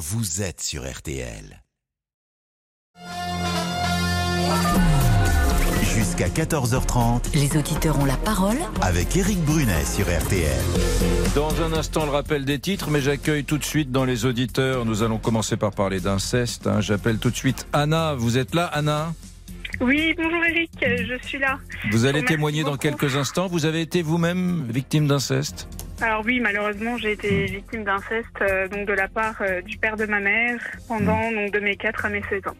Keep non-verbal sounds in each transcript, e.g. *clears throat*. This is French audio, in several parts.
vous êtes sur RTL. Jusqu'à 14h30, Les auditeurs ont la parole. avec Eric Brunet sur RTL. Dans un instant, le rappel des titres, mais j'accueille tout de suite dans les auditeurs. Nous allons commencer par parler d'inceste. hein. J'appelle tout de suite Anna. Vous êtes là, Anna? Oui, bonjour Eric, je suis là. Vous allez témoigner dans quelques instants. Vous avez été vous-même victime d'inceste? Alors oui, malheureusement, j'ai été victime d'inceste euh, donc de la part euh, du père de ma mère pendant donc de mes 4 à mes 16 ans.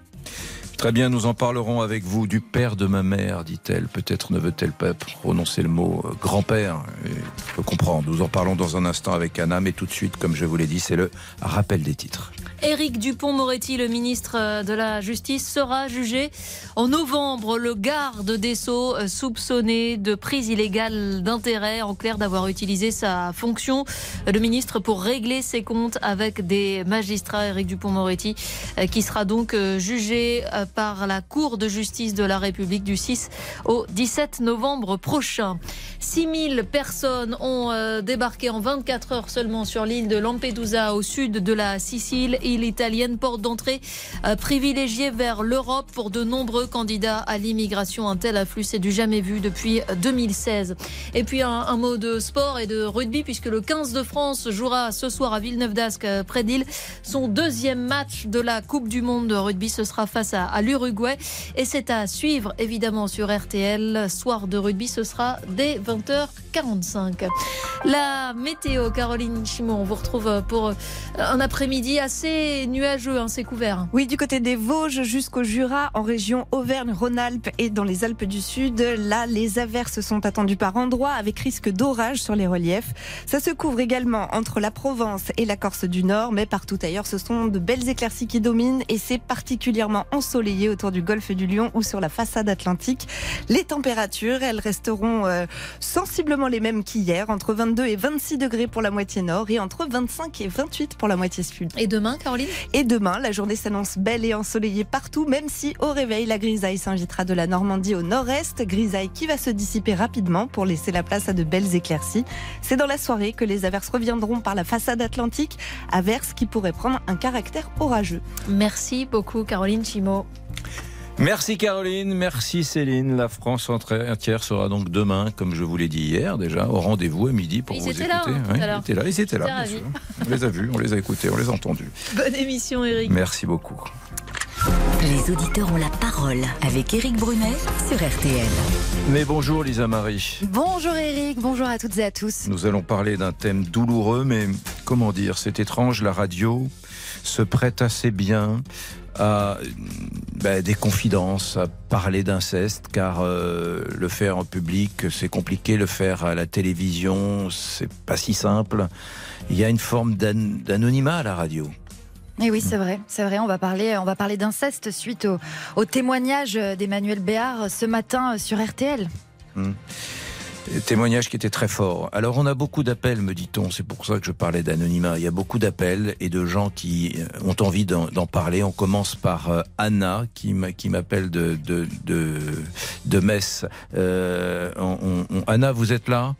Très bien, nous en parlerons avec vous du père de ma mère, dit-elle. Peut-être ne veut-elle pas prononcer le mot euh, grand-père. Je peux comprendre. Nous en parlons dans un instant avec Anna, mais tout de suite, comme je vous l'ai dit, c'est le rappel des titres. Éric Dupont-Moretti, le ministre euh, de la Justice, sera jugé en novembre. Le garde des Sceaux, euh, soupçonné de prise illégale d'intérêt, en clair d'avoir utilisé sa fonction de ministre pour régler ses comptes avec des magistrats. Éric Dupont-Moretti, euh, qui sera donc euh, jugé euh, par la Cour de justice de la République du 6 au 17 novembre prochain. 6000 personnes ont euh, débarqué en 24 heures seulement sur l'île de Lampedusa au sud de la Sicile, île italienne, porte d'entrée euh, privilégiée vers l'Europe pour de nombreux candidats à l'immigration. Un tel afflux, c'est du jamais vu depuis 2016. Et puis un, un mot de sport et de rugby puisque le 15 de France jouera ce soir à Villeneuve d'Ascq euh, près d'Île son deuxième match de la Coupe du Monde de rugby. Ce sera face à, à l'Uruguay et c'est à suivre évidemment sur RTL. Soir de rugby, ce sera dès 20h45. La météo, Caroline Chimon, on vous retrouve pour un après-midi assez nuageux, hein, c'est couvert. Oui, du côté des Vosges jusqu'au Jura, en région Auvergne-Rhône-Alpes et dans les Alpes du Sud. Là, les averses sont attendues par endroits avec risque d'orage sur les reliefs. Ça se couvre également entre la Provence et la Corse du Nord, mais partout ailleurs, ce sont de belles éclaircies qui dominent et c'est particulièrement ensoleillé autour du golfe du Lion ou sur la façade atlantique. Les températures, elles resteront euh, sensiblement les mêmes qu'hier, entre 22 et 26 degrés pour la moitié nord et entre 25 et 28 pour la moitié sud. Et demain, Caroline Et demain, la journée s'annonce belle et ensoleillée partout, même si au réveil, la grisaille s'invitera de la Normandie au nord-est, grisaille qui va se dissiper rapidement pour laisser la place à de belles éclaircies. C'est dans la soirée que les averses reviendront par la façade atlantique, averses qui pourraient prendre un caractère orageux. Merci beaucoup, Caroline Chimo. Merci Caroline, merci Céline. La France entière sera donc demain, comme je vous l'ai dit hier déjà, au rendez-vous à midi pour Ils vous étaient écouter. là, hein, ils étaient là, ils étaient là, bien sûr. On les a vus, on les a écoutés, on les a entendus. Bonne émission, Eric. Merci beaucoup. Les auditeurs ont la parole avec Éric Brunet sur RTL. Mais bonjour Lisa Marie. Bonjour Eric, bonjour à toutes et à tous. Nous allons parler d'un thème douloureux, mais comment dire, c'est étrange, la radio se prête assez bien à ben, des confidences, à parler d'inceste, car euh, le faire en public, c'est compliqué, le faire à la télévision, c'est pas si simple. Il y a une forme d'an- d'anonymat à la radio. Et oui, c'est vrai, c'est vrai. On va parler, on va parler d'inceste suite au, au témoignage d'Emmanuel Béard ce matin sur RTL. Des témoignages qui étaient très forts. Alors on a beaucoup d'appels, me dit-on, c'est pour ça que je parlais d'anonymat. Il y a beaucoup d'appels et de gens qui euh, ont envie d'en parler. On commence par euh, Anna qui m'a- qui m'appelle de, de, Metz. Euh, Anna, vous êtes là?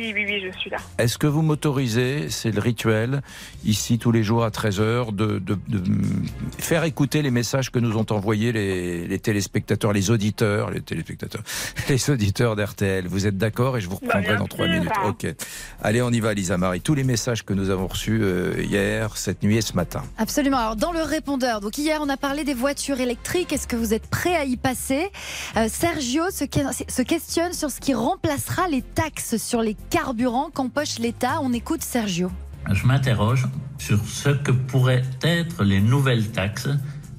Oui, oui, oui, je suis là. Est-ce que vous m'autorisez, c'est le rituel, ici tous les jours à 13h, de, de- de faire écouter les messages que nous ont envoyés les, les téléspectateurs, les auditeurs, les téléspectateurs, *laughs* les auditeurs d'RTL Vous êtes d'accord et je vous reprendrai bien dans trois sûr. minutes. Ok. Allez, on y va, Lisa Marie. Tous les messages que nous avons reçus euh, hier, cette nuit et ce matin. Absolument. Alors dans le répondeur, donc hier on a parlé des voitures électriques. Est-ce que vous êtes prêt à y passer? Euh, Sergio se, que- se questionne sur ce qui remplacera les taxes sur les carburants qu'empoche l'État. On écoute Sergio. Je m'interroge sur ce que pourraient être les nouvelles taxes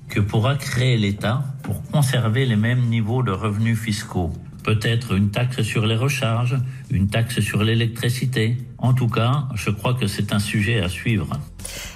que pourra créer l'État pour conserver les mêmes niveaux de revenus fiscaux. Peut-être une taxe sur les recharges, une taxe sur l'électricité. En tout cas, je crois que c'est un sujet à suivre.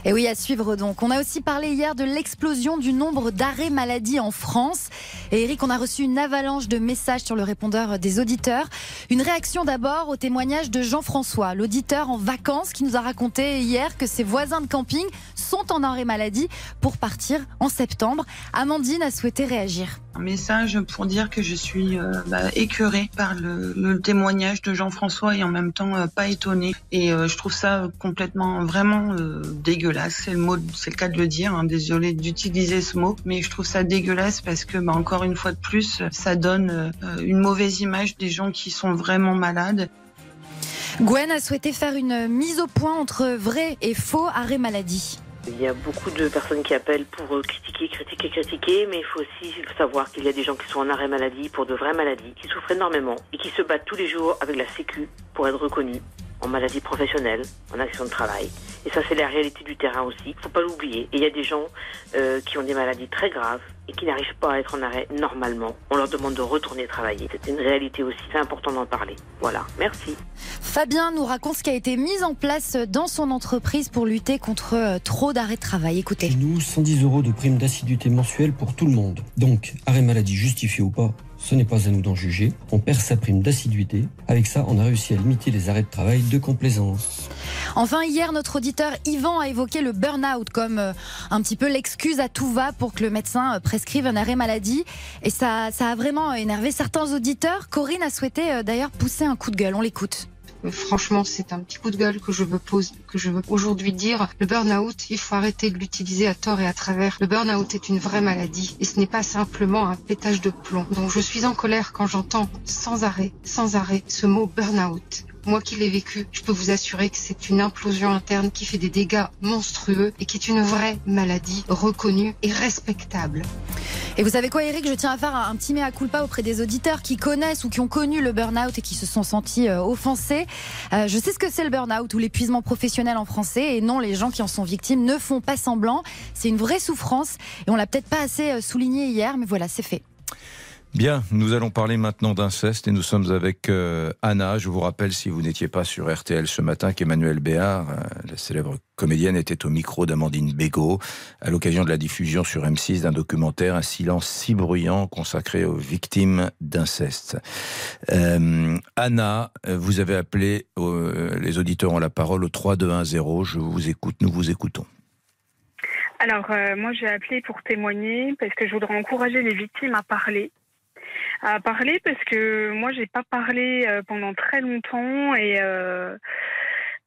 Et oui, à suivre donc. On a aussi parlé hier de l'explosion du nombre d'arrêts maladie en France. Et Eric, on a reçu une avalanche de messages sur le répondeur des auditeurs. Une réaction d'abord au témoignage de Jean-François, l'auditeur en vacances qui nous a raconté hier que ses voisins de camping sont en arrêt maladie pour partir en septembre. Amandine a souhaité réagir. Un message pour dire que je suis euh, bah, écœurée par le, témoignage de Jean-François et en même temps euh, pas étonnée. Et euh, je trouve ça complètement, vraiment dégueulasse. C'est le mot, c'est le cas de le dire. Hein, désolée d'utiliser ce mot, mais je trouve ça dégueulasse parce que, bah, encore une fois de plus, ça donne une mauvaise image des gens qui sont vraiment malades. Gwen a souhaité faire une mise au point entre vrai et faux arrêt maladie. Il y a beaucoup de personnes qui appellent pour critiquer, critiquer, critiquer, mais il faut aussi savoir qu'il y a des gens qui sont en arrêt maladie pour de vraies maladies, qui souffrent énormément et qui se battent tous les jours avec la Sécu pour être reconnus en maladie professionnelle, en action de travail. Et ça, c'est la réalité du terrain aussi. Il faut pas l'oublier. Et il y a des gens euh, qui ont des maladies très graves et qui n'arrivent pas à être en arrêt normalement. On leur demande de retourner travailler. C'est une réalité aussi. C'est important d'en parler. Voilà. Merci. Fabien nous raconte ce qui a été mis en place dans son entreprise pour lutter contre euh, trop d'arrêts de travail. Écoutez. Chez nous, 110 euros de prime d'assiduité mensuelle pour tout le monde. Donc, arrêt maladie justifié ou pas, ce n'est pas à nous d'en juger. On perd sa prime d'assiduité. Avec ça, on a réussi à limiter les arrêts de travail de complaisance. Enfin, hier, notre auditeur Yvan a évoqué le burn-out comme euh, un petit peu l'excuse à tout va pour que le médecin euh, prescrive un arrêt maladie. Et ça, ça a vraiment énervé certains auditeurs. Corinne a souhaité euh, d'ailleurs pousser un coup de gueule. On l'écoute. Franchement, c'est un petit coup de gueule que je veux poser, que je veux aujourd'hui dire. Le burn-out, il faut arrêter de l'utiliser à tort et à travers. Le burn-out est une vraie maladie et ce n'est pas simplement un pétage de plomb. Donc je suis en colère quand j'entends sans arrêt, sans arrêt ce mot burn-out. Moi qui l'ai vécu, je peux vous assurer que c'est une implosion interne qui fait des dégâts monstrueux et qui est une vraie maladie reconnue et respectable. Et vous savez quoi, Eric Je tiens à faire un petit mea culpa auprès des auditeurs qui connaissent ou qui ont connu le burn-out et qui se sont sentis euh, offensés. Euh, je sais ce que c'est le burn-out ou l'épuisement professionnel en français. Et non, les gens qui en sont victimes ne font pas semblant. C'est une vraie souffrance et on l'a peut-être pas assez euh, souligné hier, mais voilà, c'est fait. Bien, nous allons parler maintenant d'inceste et nous sommes avec euh, Anna. Je vous rappelle, si vous n'étiez pas sur RTL ce matin, qu'Emmanuel Béard, euh, la célèbre comédienne, était au micro d'Amandine Bégaud à l'occasion de la diffusion sur M6 d'un documentaire Un silence si bruyant consacré aux victimes d'inceste. Euh, Anna, vous avez appelé, les auditeurs ont la parole au 3210. Je vous écoute, nous vous écoutons. Alors, moi, j'ai appelé pour témoigner parce que je voudrais encourager les victimes à parler à parler parce que moi j'ai pas parlé euh, pendant très longtemps et euh,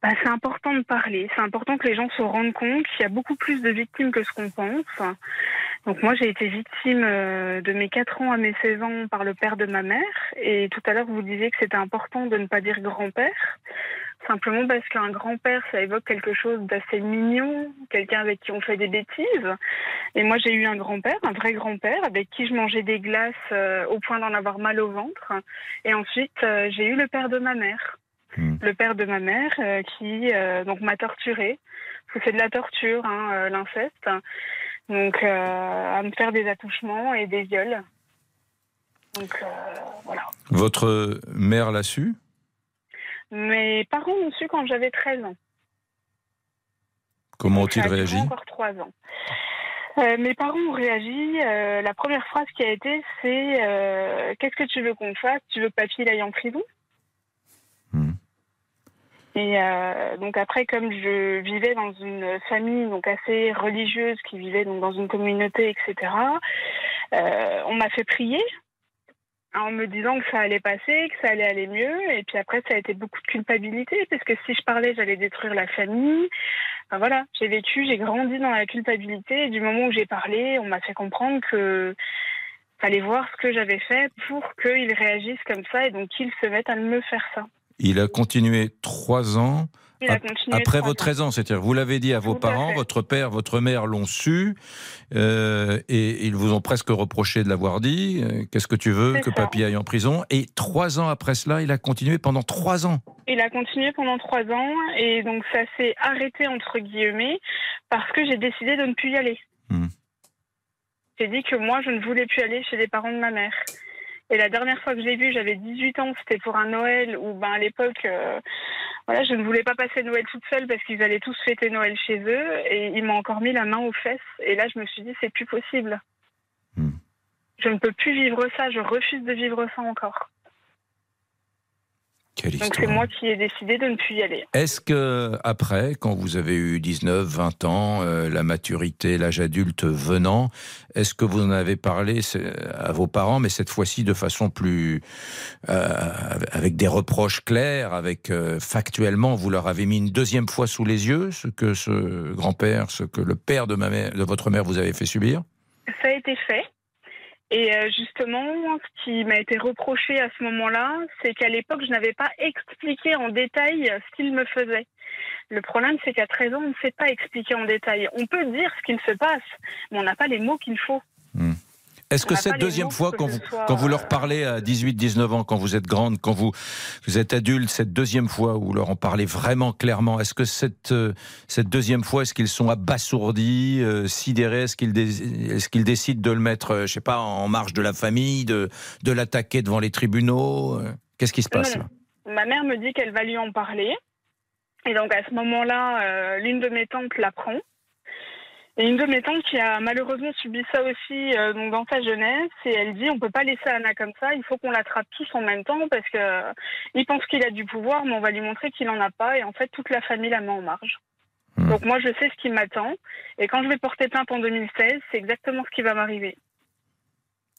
bah, c'est important de parler. C'est important que les gens se rendent compte qu'il y a beaucoup plus de victimes que ce qu'on pense. Donc moi j'ai été victime euh, de mes 4 ans à mes 16 ans par le père de ma mère et tout à l'heure vous disiez que c'était important de ne pas dire grand-père simplement parce qu'un grand-père, ça évoque quelque chose d'assez mignon, quelqu'un avec qui on fait des bêtises. Et moi, j'ai eu un grand-père, un vrai grand-père, avec qui je mangeais des glaces euh, au point d'en avoir mal au ventre. Et ensuite, euh, j'ai eu le père de ma mère. Hmm. Le père de ma mère euh, qui donc m'a torturée. C'est de la torture, hein, l'inceste. Donc, à me faire des attouchements et des viols. Donc, voilà. Votre mère l'a su? Mes parents ont su quand j'avais 13 ans. Comment ont-ils réagi encore 3 ans. Euh, mes parents ont réagi. Euh, la première phrase qui a été, c'est euh, Qu'est-ce que tu veux qu'on fasse? Tu veux que papy aille en prison? Hmm. Et donc après, comme je vivais dans une famille donc assez religieuse qui vivait donc dans une communauté, etc., on m'a fait prier en me disant que ça allait passer, que ça allait aller mieux. Et puis après, ça a été beaucoup de culpabilité, parce que si je parlais, j'allais détruire la famille. Enfin, voilà, j'ai vécu, j'ai grandi dans la culpabilité. Et du moment où j'ai parlé, on m'a fait comprendre que fallait voir ce que j'avais fait pour qu'ils réagissent comme ça et donc qu'ils se mettent à me faire ça. Il a continué trois ans après vos 13 ans, c'est-à-dire vous l'avez dit à vos parents, votre père, votre mère l'ont su, euh, et ils vous ont presque reproché de l'avoir dit. Euh, qu'est-ce que tu veux que papy aille en prison? Et trois ans après cela, il a continué pendant trois ans. Il a continué pendant trois ans, et donc ça s'est arrêté entre guillemets parce que j'ai décidé de ne plus y aller. Hmm. J'ai dit que moi, je ne voulais plus aller chez les parents de ma mère. Et la dernière fois que je l'ai vu, j'avais 18 ans, c'était pour un Noël où, ben, à l'époque, euh, voilà, je ne voulais pas passer Noël toute seule parce qu'ils allaient tous fêter Noël chez eux et ils m'ont encore mis la main aux fesses. Et là, je me suis dit, c'est plus possible. Hmm. Je ne peux plus vivre ça, je refuse de vivre ça encore. Donc c'est moi qui ai décidé de ne plus y aller. Est-ce que après, quand vous avez eu 19, 20 ans, euh, la maturité, l'âge adulte venant, est-ce que vous en avez parlé à vos parents, mais cette fois-ci de façon plus euh, avec des reproches clairs, avec euh, factuellement, vous leur avez mis une deuxième fois sous les yeux ce que ce grand-père, ce que le père de ma mère, de votre mère vous avait fait subir? Ça a été fait. Et euh, justement, ce qui m'a été reproché à ce moment-là, c'est qu'à l'époque, je n'avais pas expliqué en détail ce qu'il me faisait. Le problème, c'est qu'à 13 ans, on ne sait pas expliquer en détail. On peut dire ce qu'il se passe, mais on n'a pas les mots qu'il faut. Est-ce que cette deuxième fois, quand vous, quand vous euh, leur parlez à 18, 19 ans, quand vous êtes grande, quand vous, vous êtes adulte, cette deuxième fois où vous leur en parlez vraiment clairement, est-ce que cette, euh, cette deuxième fois, est-ce qu'ils sont abasourdis, euh, sidérés? Est-ce qu'ils dé- décident de le mettre, je sais pas, en marge de la famille, de, de l'attaquer devant les tribunaux Qu'est-ce qui se passe là? Ma mère me dit qu'elle va lui en parler. Et donc à ce moment-là, euh, l'une de mes tantes l'apprend. Et une de mes tantes qui a malheureusement subi ça aussi euh, donc dans sa jeunesse, et elle dit on peut pas laisser Anna comme ça, il faut qu'on l'attrape tous en même temps parce que euh, il pense qu'il a du pouvoir, mais on va lui montrer qu'il en a pas, et en fait toute la famille la met en marge. Donc moi je sais ce qui m'attend, et quand je vais porter plainte en 2016, c'est exactement ce qui va m'arriver.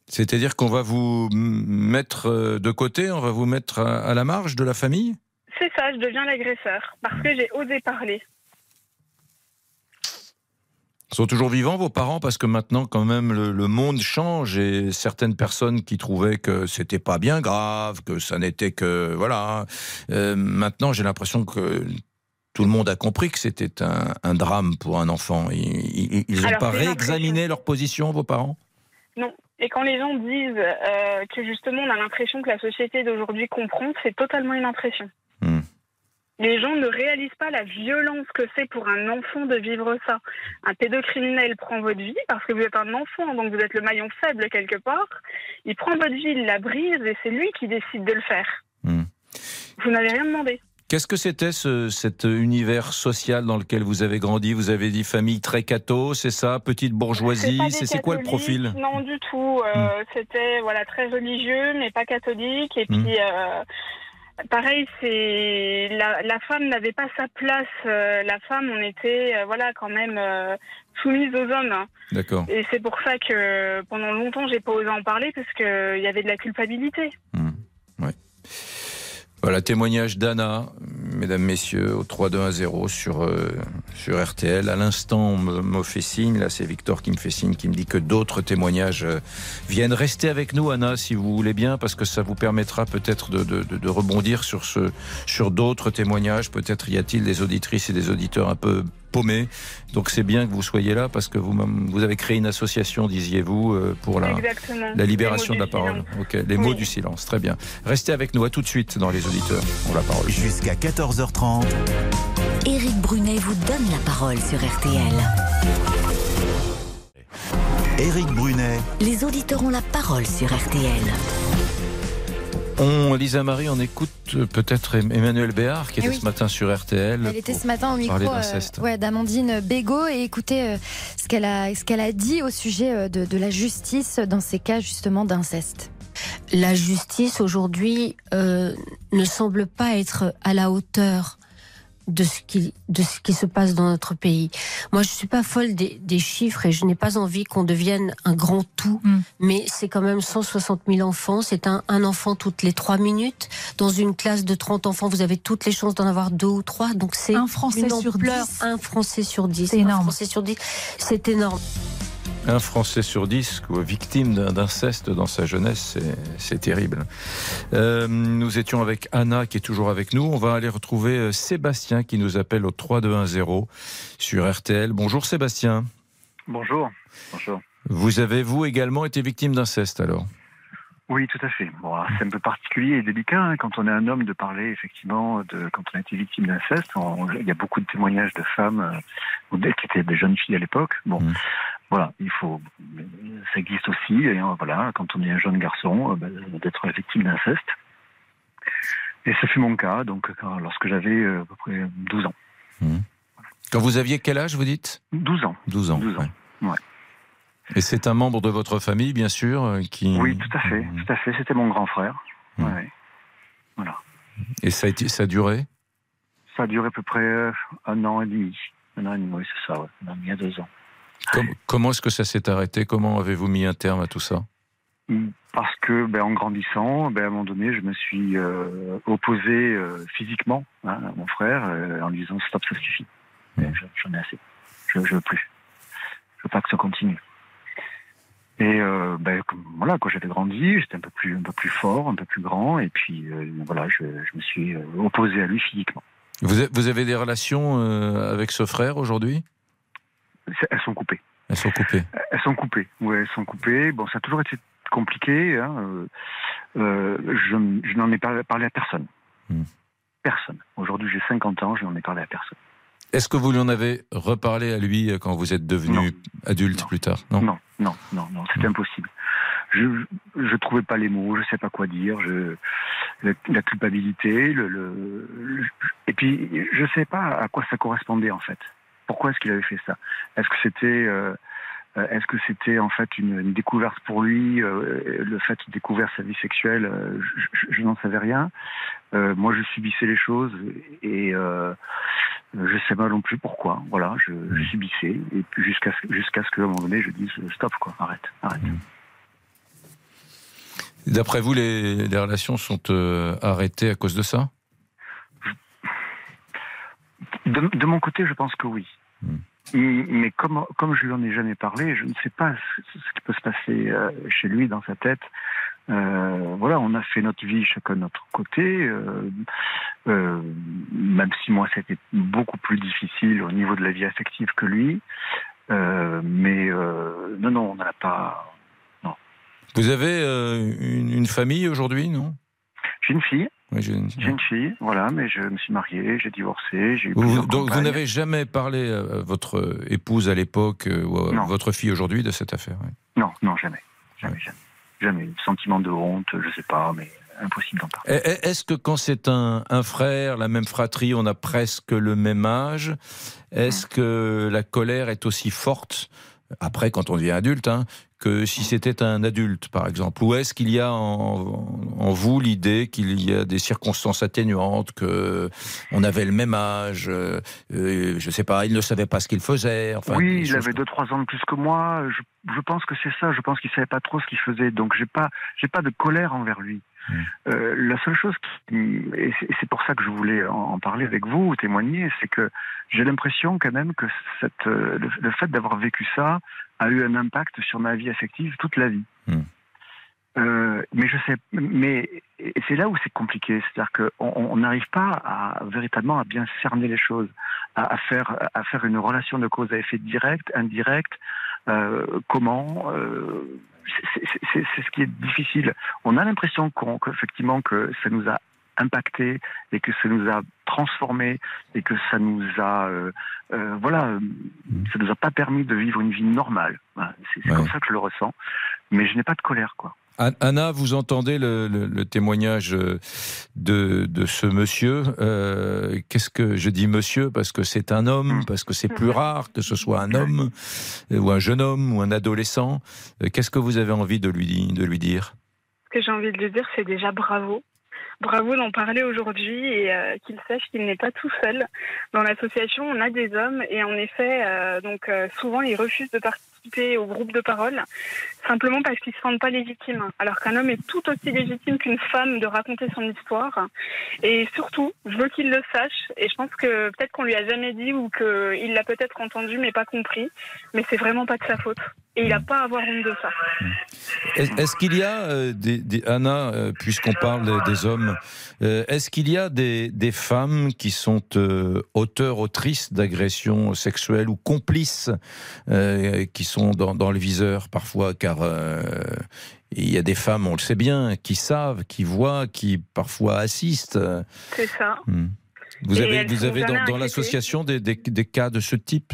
C'est-à-dire qu'on va vous mettre euh, de côté, on va vous mettre à, à la marge de la famille? C'est ça, je deviens l'agresseur parce que j'ai osé parler. Ils sont toujours vivants, vos parents, parce que maintenant, quand même, le, le monde change et certaines personnes qui trouvaient que c'était pas bien grave, que ça n'était que. Voilà. Euh, maintenant, j'ai l'impression que tout le monde a compris que c'était un, un drame pour un enfant. Ils- n'ont pas réexaminé leur position, vos parents? Non. Et quand les gens disent euh, que justement on a l'impression que la société d'aujourd'hui comprend, c'est totalement une impression. Hmm. Les gens ne réalisent pas la violence que c'est pour un enfant de vivre ça. Un pédocriminel prend votre vie parce que vous êtes un enfant, donc vous êtes le maillon faible quelque part. Il prend votre vie, il la brise et c'est lui qui décide de le faire. Hmm. Vous n'avez rien demandé. Qu'est-ce que c'était ce, cet univers social dans lequel vous avez grandi? Vous avez dit famille très catho, c'est ça? Petite bourgeoisie? C'est quoi le profil? Hmm. Non, du tout. Euh, C'était voilà très religieux, mais pas catholique. Et Hmm. puis, euh, pareil, c'est la, la femme n'avait pas sa place. Euh, la femme, on était euh, voilà quand même euh, soumise aux hommes. hein. D'accord. Et c'est pour ça que pendant longtemps, j'ai pas osé en parler parce que il y avait de la culpabilité. Voilà, témoignage d'Anna, mesdames, messieurs, au 3210 sur, euh, sur RTL. À l'instant, on me, fait signe, là c'est Victor qui me fait signe, qui me dit que d'autres témoignages euh, viennent. Restez avec nous, Anna, si vous voulez bien, parce que ça vous permettra peut-être de, de- de rebondir sur, ce, sur d'autres témoignages. Peut-être y a-t-il des auditrices et des auditeurs un peu paumés. Donc c'est bien que vous soyez là, parce que vous, vous avez créé une association, disiez-vous, euh, pour la, la libération de la parole. silence. Ok, les mots du silence, très bien. Restez avec nous, à tout de suite dans les auditeurs. On la parole. Jusqu'à 14h30. Éric Brunet vous donne la parole sur RTL. Éric Brunet, Les auditeurs ont la parole sur RTL. On, Lisa Marie, on écoute euh, peut-être Em- Emmanuel Béard qui Eh était oui. ce matin sur RTL. Elle était ce matin au micro parler euh, d'inceste. ouais, d'Amandine Bégaud et écoutez euh, ce qu'elle a, ce qu'elle a dit au sujet euh, de, de la justice dans ces cas justement d'inceste. la justice aujourd'hui euh, ne semble pas être à la hauteur de ce qui de ce qui se passe dans notre pays. Moi, je suis pas folle des, des chiffres et je n'ai pas envie qu'on devienne un grand tout. Mais c'est quand même 160 000 enfants. C'est un, un enfant toutes les trois minutes. Dans une classe de 30 enfants, vous avez toutes les chances d'en avoir deux ou trois. Donc c'est Un Français une sur ampleur. dix. Un Français sur dix. C'est énorme. Un Français sur dix. C'est énorme. Un Français sur dix victime d'un- d'inceste dans sa jeunesse, c'est- terrible. Euh, nous étions avec Anna qui est toujours avec nous. On va aller retrouver euh, Sébastien qui nous appelle au 3210 sur RTL. Bonjour Sébastien. Bonjour. Bonjour. Vous avez, vous également, été victime d'inceste alors? Oui, tout à fait. Bon, c'est un peu particulier et délicat hein, quand on est un homme de parler effectivement de quand on a été victime d'inceste. Il y a beaucoup de témoignages de femmes euh, qui étaient des jeunes filles à l'époque. Bon, voilà, il faut, ça existe aussi. Et euh, voilà, quand on est un jeune garçon, euh, ben, d'être victime d'inceste. Et ce fut mon cas, donc quand- lorsque j'avais euh, à peu près 12 ans. Quand vous aviez quel âge, vous dites? 12 ans. 12 ans. 12 ans. ouais. Ouais. Et c'est un membre de votre famille, bien sûr, qui. Oui, tout à fait, tout à fait. C'était mon grand frère. Mmh. Ouais. Voilà. Et ça a, été, ça a duré? Ça a duré à peu près un an et demi. Un an et demi, oui, c'est ça, ouais. un an et demi à deux ans. Com- comment est-ce que ça s'est arrêté? Comment avez-vous mis un terme à tout ça? Parce que, ben, en grandissant, ben, à un moment donné, je me suis euh, opposé euh, physiquement hein, à mon frère euh, en lui disant stop, ça suffit. Je- J'en ai assez. Je, je veux plus. Je veux pas que ça continue. Et euh, ben, voilà, quand j'avais grandi, j'étais un peu plus, un peu plus fort, un peu plus grand, et puis euh, voilà, je, je me suis opposé à lui physiquement. vous, avez des relations euh, avec ce frère aujourd'hui? Elles sont coupées. Elles sont coupées. Elles sont coupées. Oui, elles sont coupées. Bon, ça a toujours été compliqué. Hein. euh, euh, je je n'en ai pas parlé à personne. Personne. Aujourd'hui, j'ai 50 ans, je n'en ai parlé à personne. Est-ce que vous lui en avez reparlé à lui euh, quand vous êtes devenu adulte plus tard? Non. Non, non, non, non, c'est impossible. Je je trouvais pas les mots, je sais pas quoi dire, je la, la culpabilité, le, le, le- et puis je sais pas à quoi ça correspondait en fait. Pourquoi est-ce qu'il avait fait ça? Est-ce que c'était euh, est-ce que c'était en fait une, une découverte pour lui, euh, le fait de découvrir sa vie sexuelle euh, Je, je- je n'en savais rien. Euh, moi, je subissais les choses et je sais pas non plus pourquoi. Voilà, je, je subissais et puis jusqu'à ce, jusqu'à ce qu'à un moment donné, je dise stop quoi, arrête, arrête. D'après vous, les, les relations sont arrêtées à cause de ça? De, de mon côté, je pense que oui. M- Mais comme, comme je lui en ai jamais parlé, je ne sais pas ce, ce qui peut se passer euh, chez lui, dans sa tête. Euh, voilà, on a fait notre vie chacun de notre côté. euh, euh, même si moi, c'était beaucoup plus difficile au niveau de la vie affective que lui. Mais non, non, on n'a pas. Vous avez une, une famille aujourd'hui, non? J'ai une fille. Oui, j'ai une- fille, voilà, mais je me suis marié, j'ai divorcé, j'ai eu Vous- plusieurs donc vous n'avez jamais parlé à votre épouse à l'époque euh, ou à Non. votre fille aujourd'hui de cette affaire oui. Non, non, jamais. Jamais, jamais. Jamais. Sentiment de honte, je sais pas, mais impossible d'en parler. Et- et- Est-ce que quand c'est un, un frère, la même fratrie, on a presque le même âge, est-ce que la colère est aussi forte, après quand on devient adulte, hein, que si c'était un adulte par exemple Ou est-ce qu'il y a en, en vous l'idée qu'il y a des circonstances atténuantes, que on avait le même âge, euh, je sais pas, il ne savait pas ce qu'il faisait enfin, oui, il avait deux trois ans de plus que moi. Je, je pense que c'est ça. Je pense qu'il savait pas trop ce qu'il faisait. Donc j'ai pas, j'ai pas de colère envers lui. Euh, la seule chose, qui, et c'est- pour ça que je voulais en, parler avec vous, témoigner, c'est que j'ai l'impression quand même que cette, euh, le, le fait d'avoir vécu ça a eu un impact sur ma vie affective toute la vie. Euh, mais je sais, mais c'est là où c'est compliqué, c'est-à-dire qu'on on n'arrive pas à véritablement à bien cerner les choses, à, à faire à faire une relation de cause à effet direct, indirect. euh, comment euh, c'est- ce qui est difficile. On a l'impression qu'on qu'effectivement que ça nous a impacté et que ça nous a transformé et que ça nous a euh, euh, voilà euh, ça nous a pas permis de vivre une vie normale. Voilà, C'est c'est comme ça que je le ressens. Mais je n'ai pas de colère quoi. An- Anna, vous entendez le, le- le témoignage euh, de, de ce monsieur. Euh, Qu'est-ce que je dis monsieur parce que c'est un homme, parce que c'est plus rare que ce soit un homme euh, ou un jeune homme ou un adolescent. Qu'est-ce que vous avez envie de lui de lui dire? Ce que j'ai envie de lui dire, c'est déjà bravo. Bravo d'en parler aujourd'hui et euh, qu'il sache qu'il n'est pas tout seul. Dans l'association, on a des hommes et en effet, euh, donc euh, souvent ils refusent de participer au groupe de parole simplement parce qu'ils se sentent pas légitimes. Alors qu'un homme est tout aussi légitime qu'une femme de raconter son histoire. Et surtout, je veux qu'il le sache. Et je pense que peut-être qu'on lui a jamais dit ou qu'il l'a peut-être entendu mais pas compris. Mais c'est vraiment pas de sa faute. Et il n'a pas à avoir honte de ça. Est- Est-ce qu'il y a, euh, des, Anna, euh, puisqu'on parle des hommes, euh, est-ce qu'il y a des, des femmes qui sont auteurs, autrices d'agressions sexuelles ou complices qui sont dans, dans le viseur parfois Car euh, il y a des femmes, on le sait bien, qui savent, qui voient, qui parfois assistent. C'est ça. Vous Et avez, vous avez dans, l'association des, des- des cas de ce type?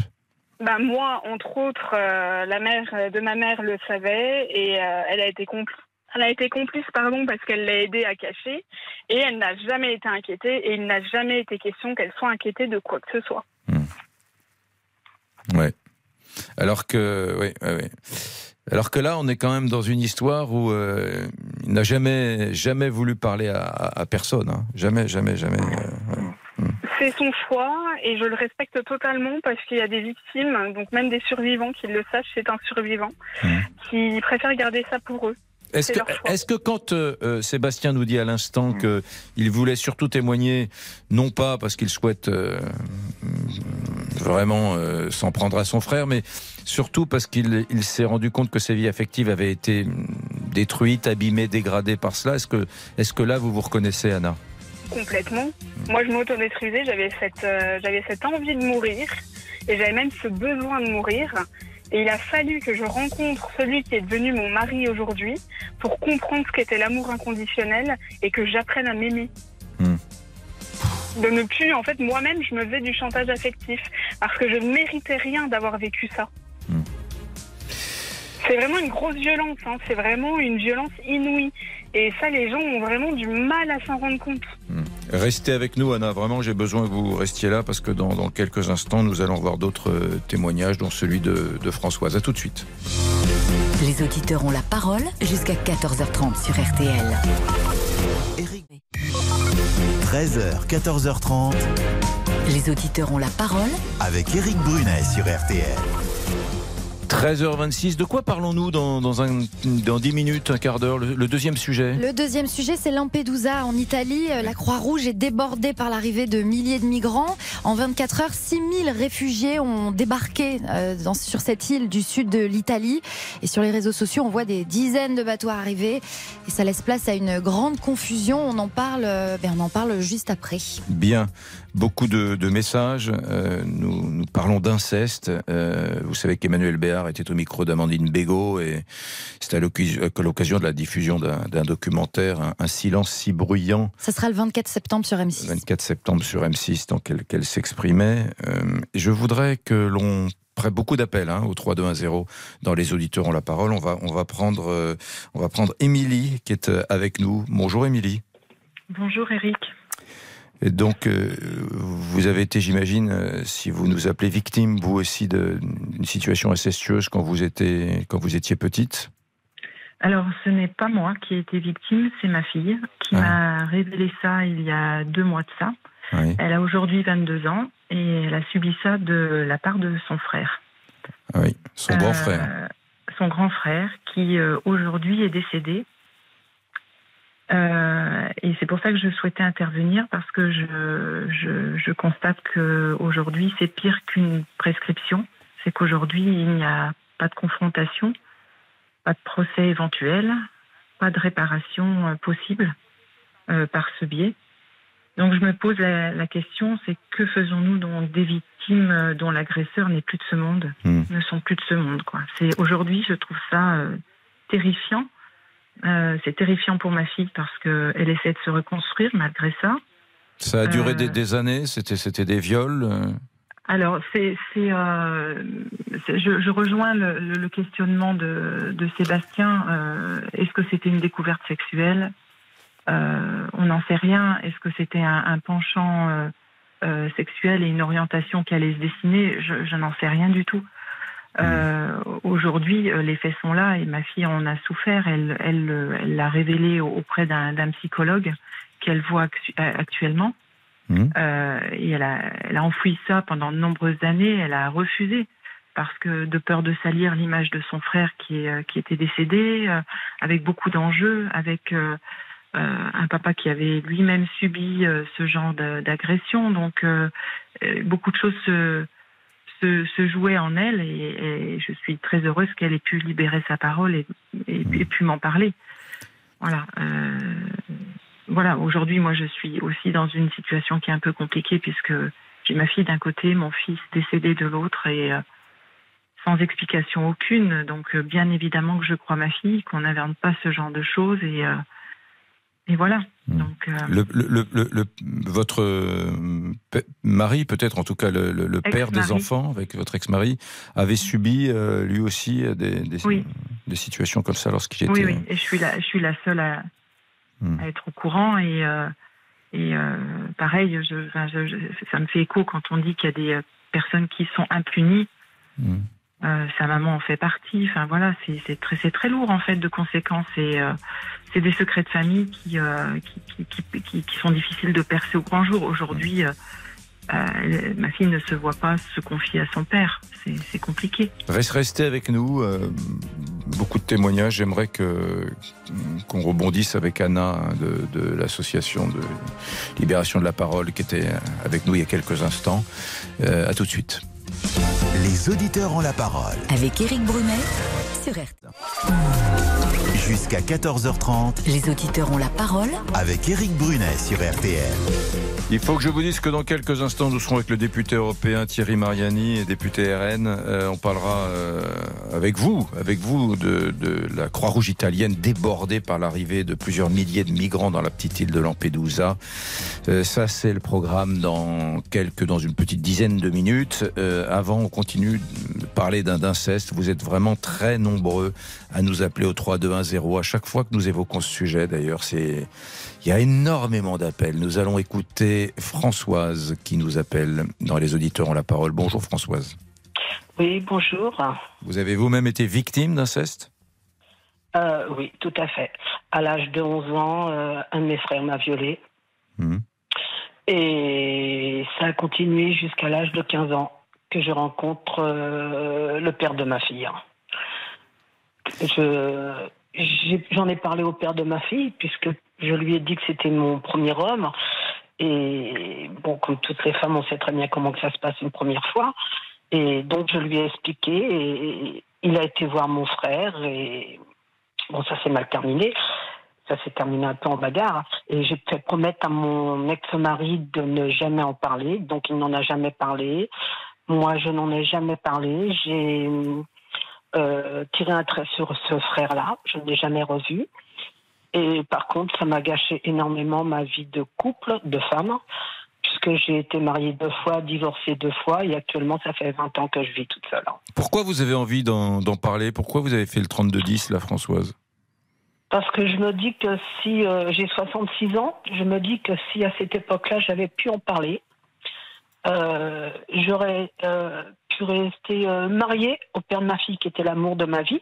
Bah moi, entre autres, euh, la mère de ma mère le savait et euh, elle a été complice. Elle a été complice, pardon, parce qu'elle l'a aidé à cacher et elle n'a jamais été inquiétée et il n'a jamais été question qu'elle soit inquiétée de quoi que ce soit. Ouais. Alors que, oui. Alors que là, on est quand même dans une histoire où euh, il n'a jamais, jamais voulu parler à, à personne. hein. Jamais, jamais, jamais. euh, ouais. C'est son choix et je le respecte totalement parce qu'il y a des victimes, donc même des survivants qui le sachent, c'est un survivant, qui préfèrent garder ça pour eux. Est-ce que, est-ce que quand euh, euh, Sébastien nous dit à l'instant qu'il voulait surtout témoigner, non pas parce qu'il souhaite euh, vraiment euh, s'en prendre à son frère, mais surtout parce qu'il il s'est rendu compte que sa vie affective avait été hum, détruite, abîmée, dégradée par cela, est-ce que, est-ce que là vous vous reconnaissez, Anna? Complètement. Moi, je m'autodétruisais, j'avais cette, euh, j'avais cette envie de mourir et j'avais même ce besoin de mourir. Et il a fallu que je rencontre celui qui est devenu mon mari aujourd'hui pour comprendre ce qu'était l'amour inconditionnel et que j'apprenne à m'aimer. De ne plus, en fait, moi-même, je me faisais du chantage affectif parce que je ne méritais rien d'avoir vécu ça. C'est vraiment une grosse violence, hein. c'est vraiment une violence inouïe. Et ça, les gens ont vraiment du mal à s'en rendre compte. Restez avec nous, Anna. Vraiment, j'ai besoin que vous restiez là parce que dans, dans quelques instants, nous allons voir d'autres euh, témoignages, dont celui de, de Françoise. À tout de suite. Les auditeurs ont la parole jusqu'à 14h30 sur RTL. 13h, 14h30. Les auditeurs ont la parole Avec Éric Brunet sur RTL. 13h26, de quoi parlons-nous dans, dans, un, dans 10 minutes, un quart d'heure le, le deuxième sujet? Le deuxième sujet, c'est Lampedusa en Italie. Euh, La Croix-Rouge est débordée par l'arrivée de milliers de migrants. En 24 heures, 6000 réfugiés ont débarqué euh, dans- sur cette île du sud de l'Italie. Et sur les réseaux sociaux, on voit des dizaines de bateaux arriver. Et ça laisse place à une grande confusion. On en parle, euh, ben, on en parle juste après. Bien, beaucoup de, de messages. Euh, nous, nous parlons d'inceste. Euh, vous savez qu'Emmanuel Béard était au micro d'Amandine Bégaud et c'était à l'occasion de la diffusion d'un documentaire, un, Un silence si bruyant, Ça sera le 24 septembre sur M6. 24 septembre sur M6, dans qu'elle s'exprimait. Euh, je voudrais que l'on prenne beaucoup d'appels hein, au 3210 dans les auditeurs ont la parole. On va, on va prendre, euh, on va prendre Émilie qui est avec nous. Bonjour Émilie. Bonjour Eric. Et donc, euh, vous avez été, j'imagine, euh, si vous nous appelez victime, vous aussi, d'une situation incestueuse quand vous, étiez, quand vous étiez petite Alors, ce n'est pas moi qui ai été victime, c'est ma fille qui m'a révélé ça il y a deux mois de ça. Oui. Elle a aujourd'hui 22 ans et elle a subi ça de la part de son frère. Ah Oui, son grand Euh, frère. Son grand frère qui euh, aujourd'hui est décédé. Euh, et c'est pour ça que je souhaitais intervenir parce que je, je, je constate qu'aujourd'hui c'est pire qu'une prescription. C'est qu'aujourd'hui il n'y a pas de confrontation, pas de procès éventuel, pas de réparation euh, possible euh, par ce biais. Donc je me pose la, la question, c'est que faisons-nous donc des victimes euh, dont l'agresseur n'est plus de ce monde, ne sont plus de ce monde quoi. C'est aujourd'hui, je trouve ça euh, terrifiant. Euh, c'est terrifiant pour ma fille parce que elle essaie de se reconstruire malgré ça. Ça a duré euh, des, des années C'était c'était des viols euh, Alors, c'est, c'est, euh, je, je rejoins le, le- le questionnement de, de Sébastien. Euh, est-ce que c'était une découverte sexuelle? Euh, On n'en sait rien. Est-ce que c'était un, un penchant euh, euh, sexuel et une orientation qui allait se dessiner? Je, je n'en sais rien du tout. Euh, Aujourd'hui, euh, les faits sont là et ma fille en a souffert. Elle, elle, euh, elle l'a révélé au- auprès d'un, psychologue qu'elle voit actu- actuellement. Euh, et elle a, elle a enfoui ça pendant de nombreuses années. Elle a refusé parce que de peur de salir l'image de son frère qui, est, qui était décédé, euh, avec beaucoup d'enjeux, avec euh, un papa qui avait lui-même subi ce genre d'agression. Donc beaucoup de choses se, se, se jouaient en elle et, et je suis très heureuse qu'elle ait pu libérer sa parole et, et, et pu m'en parler. Voilà. euh, voilà, aujourd'hui, moi, je suis aussi dans une situation qui est un peu compliquée puisque j'ai ma fille d'un côté, mon fils décédé de l'autre et euh, sans explication aucune. Donc, euh, bien évidemment que je crois ma fille, qu'on n'invente pas ce genre de choses et, et voilà. Donc, euh, le, votre euh, mari, peut-être en tout cas le, père des enfants, avec votre ex-mari, avait subi euh, lui aussi des, des- Oui. des situations comme ça lorsqu'il était. oui, oui, et je suis la, je suis la seule à, à être au courant et, euh, et pareil, je, enfin, je- je- ça me fait écho quand on dit qu'il y a des personnes qui sont impunies. Euh, sa maman en fait partie. Enfin voilà, c'est très très lourd en fait de conséquences et c'est des secrets de famille qui, euh, qui, qui, qui, sont difficiles de percer au grand jour. Aujourd'hui, euh, euh, ma fille ne se voit pas se confier à son père. C'est compliqué. Reste, restez avec nous. beaucoup de témoignages. J'aimerais que qu'on rebondisse avec Anna hein, de, de l'association de libération de la parole qui était avec nous il y a quelques instants. À tout de suite. Les auditeurs ont la parole. Avec Éric Brunet sur RTL. Jusqu'à 14h30 Les auditeurs ont la parole avec Éric Brunet sur RTL. Il faut que je vous dise que dans quelques instants, nous serons avec le député européen Thierry Mariani et député RN. Euh, on parlera euh, avec vous, avec vous de, de la Croix-Rouge italienne débordée par l'arrivée de plusieurs milliers de migrants dans la petite île de Lampedusa. Euh, ça, c'est le programme dans quelques, dans une petite dizaine de minutes. Avant, on continue de parler d'un d'inceste. Vous êtes vraiment très nombreux à nous appeler au 3210 à chaque fois que nous évoquons ce sujet. D'ailleurs, c'est il y a énormément d'appels. Nous allons écouter Françoise qui nous appelle dans les auditeurs ont la parole. Bonjour Françoise. Oui, bonjour. Vous avez vous-même été victime d'inceste? Euh, oui, tout à fait. À l'âge de 11 ans, euh, un de mes frères m'a violée. Mhm. Et ça a continué jusqu'à l'âge de 15 ans que je rencontre euh, le père de ma fille. J'ai- j'en ai parlé au père de ma fille puisque je lui ai dit que c'était mon premier homme. Et bon, comme toutes les femmes, on sait très bien comment que ça se passe une première fois. Et donc je lui ai expliqué et il a été voir mon frère et bon, ça s'est mal terminé. Ça s'est terminé un peu en bagarre. Et j'ai fait promettre à mon ex-mari de ne jamais en parler. Donc il n'en a jamais parlé. Moi, je n'en ai jamais parlé. J'ai euh, tiré un trait sur ce frère-là. Je ne l'ai jamais revu. Et par contre, ça m'a gâché énormément ma vie de couple, de femme, puisque j'ai été mariée deux fois, divorcée deux fois, et actuellement, ça fait 20 ans que je vis toute seule. Pourquoi vous avez envie d'en parler? Pourquoi vous avez fait le 32-10, la Françoise? Parce que je me dis que si euh, j'ai 66 ans, je me dis que si à cette époque-là j'avais pu en parler, euh, j'aurais euh, pu rester euh, mariée au père de ma fille qui était l'amour de ma vie.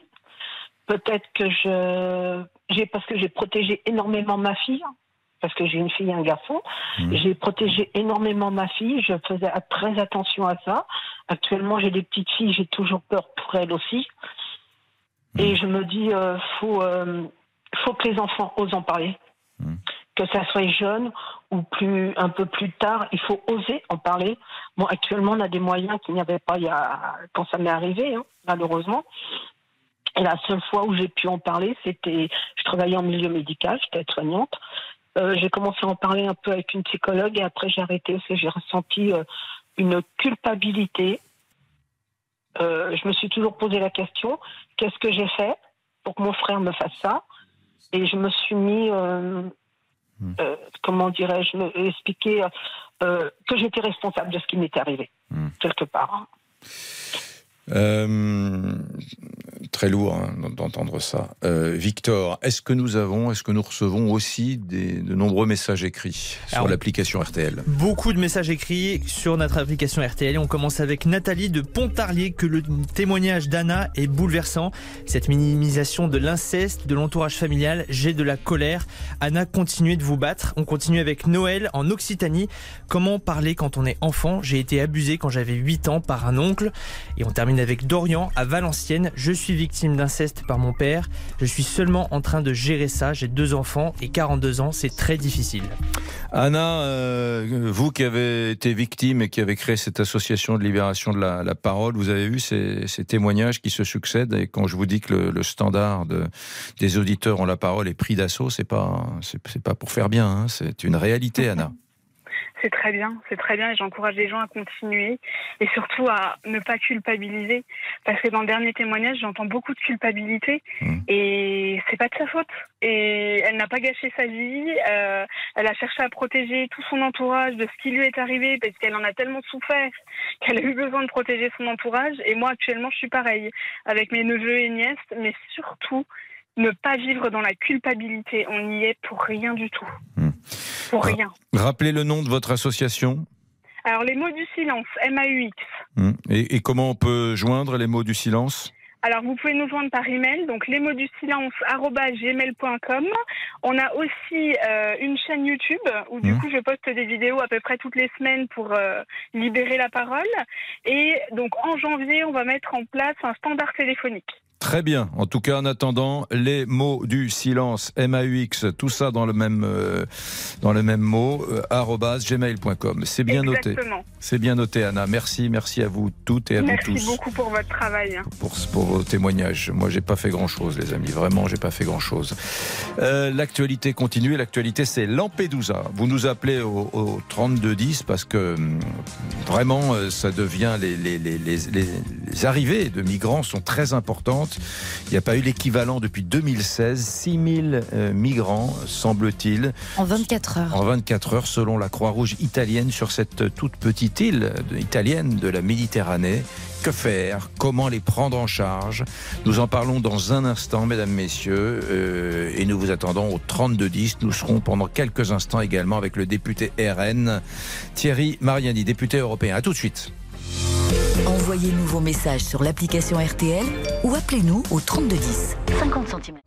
Peut-être que je, j'ai parce que j'ai protégé énormément ma fille, parce que j'ai une fille et un garçon. J'ai protégé énormément ma fille. Je faisais très attention à ça. Actuellement, j'ai des petites filles. J'ai toujours peur pour elles aussi. Et je me dis, euh, faut, faut que les enfants osent en parler. Que ça soit jeune ou plus, un peu plus tard, il faut oser en parler. Bon, actuellement, on a des moyens qu'il n'y avait pas il y a, quand ça m'est arrivé, hein, malheureusement. Et la seule fois où j'ai pu en parler, c'était, je travaillais en milieu médical, j'étais aide-soignante. Euh, j'ai commencé à en parler un peu avec une psychologue et après j'ai arrêté parce que j'ai ressenti euh, une culpabilité. Euh, je me suis toujours posé la question qu'est-ce que j'ai fait pour que mon frère me fasse ça? Et je me suis mis, euh, euh, comment dirais-je, me expliquer euh, que j'étais responsable de ce qui m'était arrivé, quelque part. Euh, très lourd hein, d'entendre ça. Euh, Victor, est-ce que nous avons, est-ce que nous recevons aussi des, de nombreux messages écrits sur l'application RTL Beaucoup de messages écrits sur notre application RTL. On commence avec Nathalie de Pontarlier, que le témoignage d'Anna est bouleversant. Cette minimisation de l'inceste, de l'entourage familial, j'ai de la colère. Anna, continuez de vous battre. On continue avec Noël en Occitanie. Comment parler quand on est enfant? J'ai été abusé quand j'avais 8 ans par un oncle. Et on termine avec Dorian à Valenciennes. Je suis victime d'inceste par mon père. Je suis seulement en train de gérer ça. J'ai deux enfants et 42 ans. C'est très difficile. Anna, euh, vous qui avez été victime et qui avez créé cette association de libération de la, parole, vous avez vu ces, témoignages qui se succèdent et quand je vous dis que le, standard de, des auditeurs ont la parole est pris d'assaut, c'est pas c'est pas pour faire bien, hein, c'est une réalité, Anna. C'est très bien, c'est très bien et j'encourage les gens à continuer et surtout à ne pas culpabiliser. Parce que dans le dernier témoignage, j'entends beaucoup de culpabilité et c'est pas de sa faute. Et elle n'a pas gâché sa vie, euh, elle a cherché à protéger tout son entourage de ce qui lui est arrivé parce qu'elle en a tellement souffert qu'elle a eu besoin de protéger son entourage. Et moi actuellement je suis pareil avec mes neveux et nièces mais surtout ne pas vivre dans la culpabilité, on n'y est pour rien du tout. Pour rien. Rappelez le nom de votre association. Alors, les mots du silence, M-A-U-X. Hum. Et, et comment on peut joindre les mots du silence? Alors, vous pouvez nous joindre par email, donc les mots du silence gmail.com. On a aussi euh, une chaîne YouTube où du Mhm. coup je poste des vidéos à peu près toutes les semaines pour euh, libérer la parole. Et donc en janvier, on va mettre en place un standard téléphonique. Très bien. En tout cas, en attendant, les mots du silence, M-A-U-X, tout ça dans le même, euh, dans le même mot, euh, gmail.com. C'est bien noté. C'est bien noté, Anna. Merci, merci à vous toutes et à Merci vous tous beaucoup pour votre travail. pour, pour vos témoignages. Moi, j'ai pas fait grand chose, les amis. Vraiment, j'ai pas fait grand chose. l'actualité continue. L'actualité, c'est Lampedusa. Vous nous appelez au, au 3210 parce que hum, vraiment, euh, ça devient les, les, les, les, les- les arrivées de migrants sont très importantes. Il n'y a pas eu l'équivalent depuis 2016. 6000 euh, migrants, semble-t-il, En 24 heures. en 24 heures, selon la Croix-Rouge italienne, sur cette toute petite île italienne de la Méditerranée. Que faire? Comment les prendre en charge? Nous en parlons dans un instant, mesdames, messieurs, euh, et nous vous attendons au 3210. Nous serons pendant quelques instants également avec le député RN, Thierry Mariani, député européen. À tout de suite. Envoyez-nous vos messages sur l'application RTL ou appelez-nous au 3210. 50 centimes.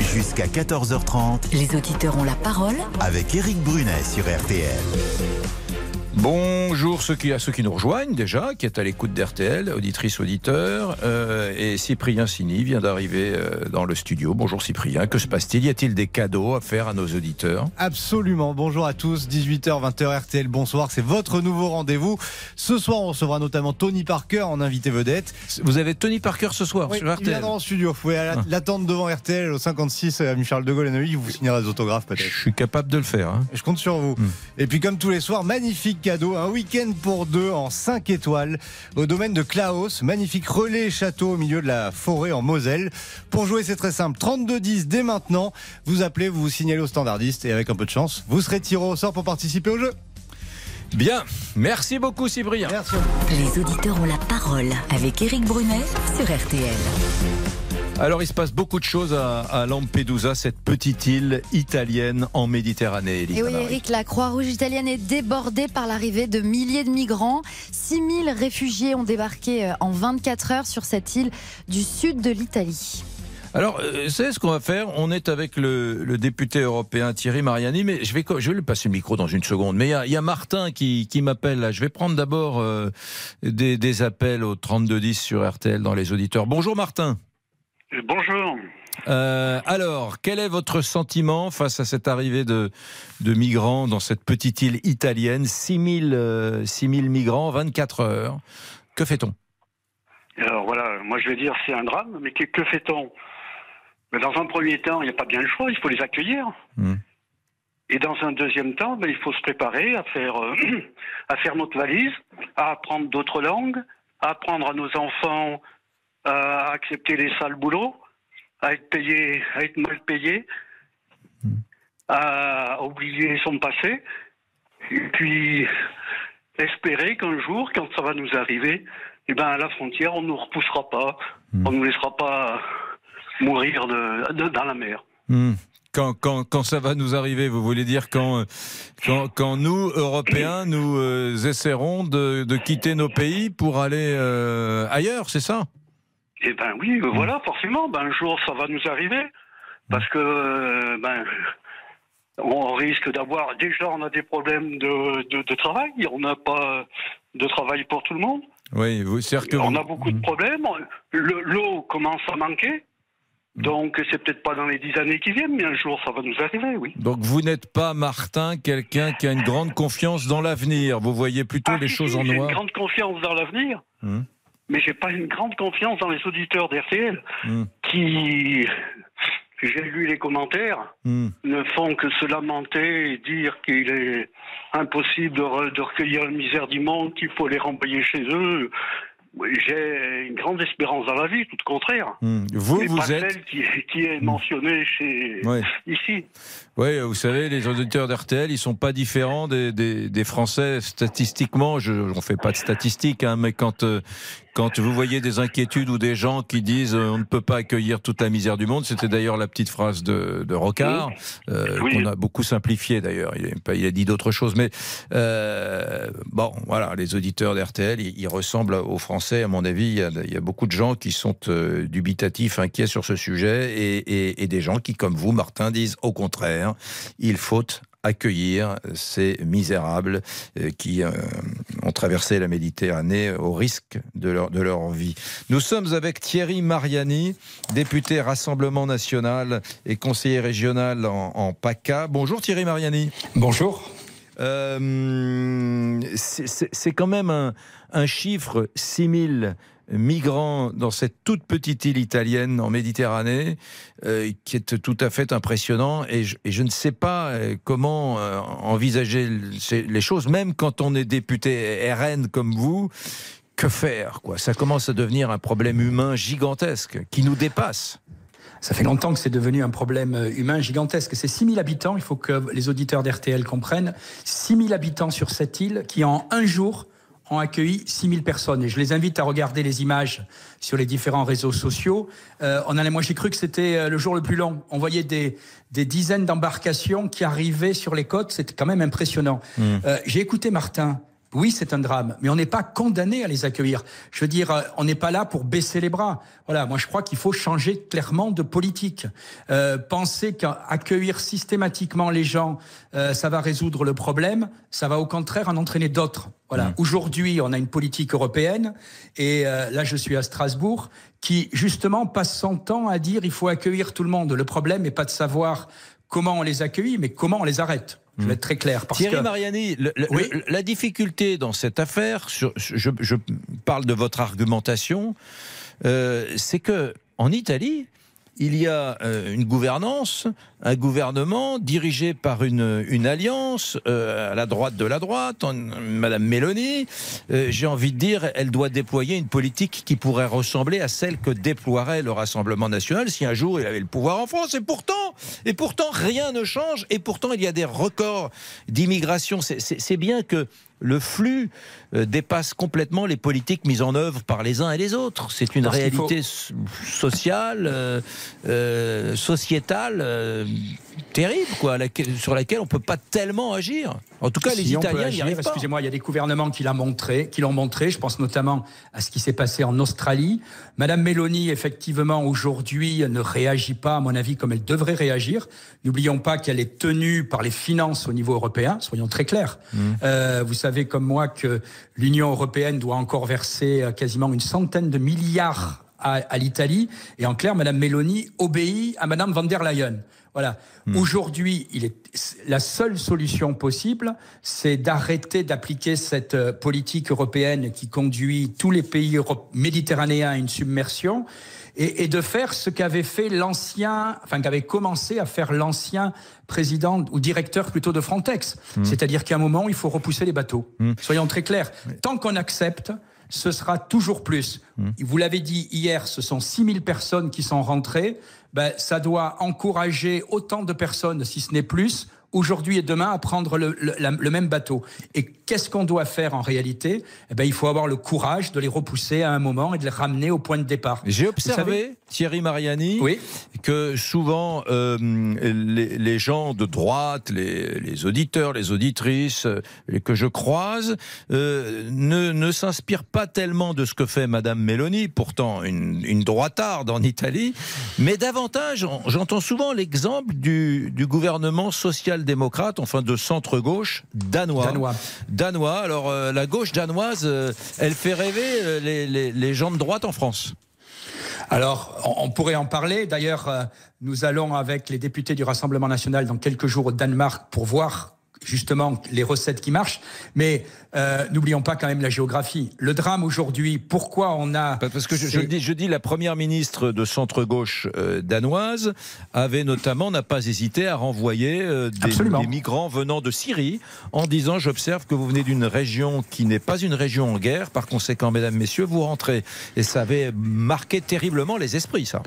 Jusqu'à 14h30 Les auditeurs ont la parole avec Éric Brunet sur RTL. Bonjour ceux qui, à ceux qui nous rejoignent déjà, qui est à l'écoute d'RTL, auditrice, auditeur. euh, et Cyprien Sini vient d'arriver euh, dans le studio. Bonjour Cyprien, que se passe-t-il? Y a-t-il des cadeaux à faire à nos auditeurs? Absolument. Bonjour à tous. 18h, 20h RTL. Bonsoir. C'est votre nouveau rendez-vous. Ce soir, on recevra notamment Tony Parker en invité vedette. Vous avez Tony Parker ce soir Oui, sur il RTL viendra en studio. Vous pouvez Ah. l'attendre devant RTL au 56 avenue Charles de Gaulle à Neuilly. Il vous signera des autographes peut-être. Je suis capable de le faire. hein. Je compte sur vous. Et puis comme tous les soirs, magnifique cadeau, un week-end pour deux en 5 étoiles au domaine de Klaus, magnifique relais et château au milieu de la forêt en Moselle. Pour jouer, c'est très simple, 3210 dès maintenant. Vous appelez, vous vous signalez au standardiste et avec un peu de chance, vous serez tiré au sort pour participer au jeu. Bien, merci beaucoup Cyprien. Merci. Les auditeurs ont la parole avec Éric Brunet sur RTL. Alors il se passe beaucoup de choses à, à Lampedusa, cette petite île italienne en Méditerranée. Et oui. Eric, la Croix-Rouge italienne est débordée par l'arrivée de milliers de migrants. 6000 réfugiés ont débarqué euh, en 24 heures sur cette île du sud de l'Italie. Alors, euh, c'est ce qu'on va faire? On est avec le, le député européen Thierry Mariani, mais je vais, co- je vais lui passer le micro dans une seconde. Mais il y a, il y a Martin qui, qui m'appelle là. Je vais prendre d'abord euh, des, des appels au 3210 sur RTL dans les auditeurs. Bonjour Martin. Bonjour. Euh, alors, quel est votre sentiment face à cette arrivée de, de migrants dans cette petite île italienne? 6000 euh, 6000 migrants, 24 heures. Que fait-on? Alors voilà, moi je vais dire c'est un drame, mais que, que fait-on? Mais Dans un premier temps, il n'y a pas bien le choix, il faut les accueillir. Et dans un deuxième temps, ben, il faut se préparer à faire, euh, *clears throat* à faire notre valise, à apprendre d'autres langues, à apprendre à nos enfants à accepter les sales boulots, à être payé, à être mal payé, à oublier son passé, et puis espérer qu'un jour, quand ça va nous arriver, eh ben, à la frontière, on ne nous repoussera pas, on ne nous laissera pas mourir de- de- dans la mer. Hmm. Quand, quand, quand ça va nous arriver, vous voulez dire quand, euh, quand, quand nous, Européens, nous euh, essaierons de, de quitter nos pays pour aller euh, ailleurs, c'est ça? Eh ben oui, euh, voilà, forcément, ben, un jour ça va nous arriver, parce que euh, ben, on risque d'avoir, déjà on a des problèmes de, de, de travail, on n'a pas de travail pour tout le monde, Oui, vous, que on vous- a beaucoup de problèmes, Le- l'eau commence à manquer, donc c'est peut-être pas dans les dix années qui viennent, mais un jour ça va nous arriver, oui. Donc vous n'êtes pas, Martin, quelqu'un qui a une grande confiance dans l'avenir. Vous voyez plutôt les choses en Ah, J'ai une noir. grande confiance dans l'avenir. Mais j'ai pas une grande confiance dans les auditeurs d'RTL Hmm. qui, j'ai lu les commentaires, Hmm. ne font que se lamenter et dire qu'il est impossible de, re- de recueillir la misère du monde, qu'il faut les renvoyer chez eux. j'ai une grande espérance dans la vie, tout le contraire. Hmm. Vous, vous pas êtes. celle qui, qui est mentionnée chez ici. Oui, vous savez, les auditeurs d'RTL, ils sont pas différents des, des, des Français statistiquement. Je ne fais pas de statistiques, hein, mais quand euh, quand vous voyez des inquiétudes ou des gens qui disent euh, on ne peut pas accueillir toute la misère du monde, c'était d'ailleurs la petite phrase de, de Rocard euh, qu'on a beaucoup simplifié d'ailleurs. Il, a pas- il a dit d'autres choses, mais euh, bon, voilà, les auditeurs d'RTL, ils, ils ressemblent aux Français. À mon avis, il y a, il y a beaucoup de gens qui sont dubitatifs, inquiets sur ce sujet, et, et- et des gens qui, comme vous, Martin, disent au contraire, il faut accueillir ces misérables euh, qui euh, ont traversé la Méditerranée au risque de leur, de leur vie. Nous sommes avec Thierry Mariani, député Rassemblement National et conseiller régional en, en PACA. Bonjour Thierry Mariani. Bonjour. Euh, c'est quand même un, un chiffre, 6000 migrants dans cette toute petite île italienne en Méditerranée, euh, qui est tout à fait impressionnant. Et je, ne sais pas euh, comment euh, envisager les choses, même quand on est député RN comme vous. Que faire Ça commence à devenir un problème humain gigantesque qui nous dépasse. Ça fait longtemps que c'est devenu un problème humain gigantesque. C'est 6000 habitants, il faut que les auditeurs d'RTL comprennent. 6000 habitants sur cette île qui, en un jour, ont accueilli 6000 personnes. Et je les invite à regarder les images sur les différents réseaux sociaux. Euh, on a, moi, j'ai cru que c'était euh, le jour le plus long. On voyait des, des dizaines d'embarcations qui arrivaient sur les côtes. C'était quand même impressionnant. Euh, j'ai écouté Martin. Oui, c'est un drame, mais on n'est pas condamné à les accueillir. Je veux dire, euh, on n'est pas là pour baisser les bras. Voilà, moi je crois qu'il faut changer clairement de politique. Euh, penser qu'accueillir systématiquement les gens, euh, ça va résoudre le problème, ça va au contraire en entraîner d'autres. Voilà. Aujourd'hui, on a une politique européenne, et euh, là je suis à Strasbourg, qui justement passe son temps à dire il faut accueillir tout le monde. Le problème n'est pas de savoir comment on les accueille, mais comment on les arrête. Je vais être très clair. Parce Thierry que... Mariani, le- le- Oui. le- la difficulté dans cette affaire, sur- je, je parle de votre argumentation, euh, c'est que en Italie, il y a euh, une gouvernance, un gouvernement dirigé par une, alliance euh, à la droite de la droite, en- Madame Mélanie. euh, J'ai envie de dire, elle doit déployer une politique qui pourrait ressembler à celle que déploierait le Rassemblement national si un jour il avait le pouvoir en France. Et pourtant, et pourtant rien ne change. Et pourtant, il y a des records d'immigration. C'est- bien que le flux dépasse complètement les politiques mises en œuvre par les uns et les autres. C'est une Parce qu'il faut- réalité so- sociale, euh, euh, sociétale euh, terrible, quoi, laquelle- sur laquelle on peut pas tellement agir. En tout cas, les Si Italiens n'y arrivent pas. Excusez-moi, il y a des gouvernements qui l'ont montré, qui l'ont montré. Je pense notamment à ce qui s'est passé en Australie. Madame Mélanie, effectivement, aujourd'hui, ne réagit pas, à mon avis, comme elle devrait réagir. N'oublions pas qu'elle est tenue par les finances au niveau européen. Soyons très clairs. Euh, vous savez comme moi que l'Union européenne doit encore verser euh, quasiment une centaine de milliards à, à l'Italie. Et en clair, Madame Mélanie obéit à Madame van der Leyen. Voilà. Aujourd'hui, il est la seule solution possible, c'est d'arrêter d'appliquer cette euh, politique européenne qui conduit tous les pays méditerranéens à une submersion et, et de faire ce qu'avait fait l'ancien, enfin qu'avait commencé à faire l'ancien président ou directeur plutôt de Frontex. Mm. C'est-à-dire qu'à un moment, il faut repousser les bateaux. Soyons très clairs. Tant qu'on accepte, ce sera toujours plus. Vous l'avez dit hier, ce sont 6000 personnes qui sont rentrées. Ben, ça doit encourager autant de personnes, si ce n'est plus, aujourd'hui et demain, à prendre le, le- la- le même bateau. Et qu'est-ce qu'on doit faire en réalité? Eh ben, Il faut avoir le courage de les repousser à un moment et de les ramener au point de départ. J'ai observé, Thierry Mariani, que souvent euh, les, les gens de droite, les, les auditeurs, les auditrices euh, que je croise, euh, ne, ne s'inspirent pas tellement de ce que fait Madame Meloni, pourtant une, une droitarde en Italie, mais davantage, j'entends souvent l'exemple du, du gouvernement social-démocrate, enfin de centre-gauche danois. Danois. Danois. Alors euh, la gauche danoise, euh, elle fait rêver euh, les, les- les gens de droite en France. Alors, on, pourrait en parler. D'ailleurs, nous allons avec les députés du Rassemblement national dans quelques jours au Danemark pour voir justement les recettes qui marchent. Mais euh, n'oublions pas quand même la géographie. Le drame aujourd'hui, pourquoi on a... Parce que je, je, dis, je dis, la première ministre de centre-gauche euh, danoise avait notamment, n'a pas hésité à renvoyer euh, des, des, migrants venant de Syrie en disant, j'observe que vous venez d'une région qui n'est pas une région en guerre, par conséquent, mesdames, messieurs, vous rentrez. Et ça avait marqué terriblement les esprits, ça.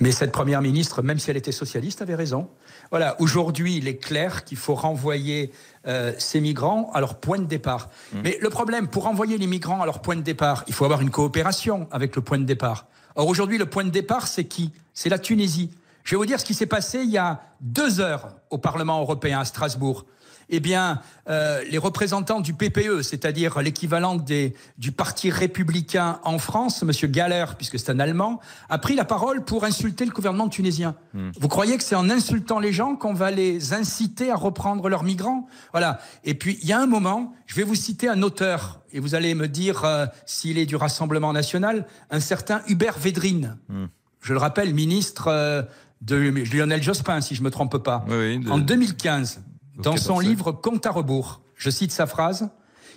Mais cette première ministre, même si elle était socialiste, avait raison. Voilà, aujourd'hui, il est clair qu'il faut renvoyer euh, ces migrants à leur point de départ. Mmh. Mais le problème, pour renvoyer les migrants à leur point de départ, il faut avoir une coopération avec le point de départ. Or, aujourd'hui, le point de départ, c'est qui? C'est la Tunisie. Je vais vous dire ce qui s'est passé il y a deux heures au Parlement européen à Strasbourg eh bien, euh, les représentants du PPE, c'est-à-dire l'équivalent du Parti républicain en France, M. Galler, puisque c'est un Allemand, a pris la parole pour insulter le gouvernement tunisien. Hmm. Vous croyez que c'est en insultant les gens qu'on va les inciter à reprendre leurs migrants? Voilà. Et puis, il y a un moment, je vais vous citer un auteur, et vous allez me dire euh, s'il est du Rassemblement national, un certain Hubert Védrine. Hmm. Je le rappelle, ministre euh, de Lionel Jospin, si je ne me trompe pas. Oui, de... En 2015, dans son livre Compte à rebours, je cite sa phrase,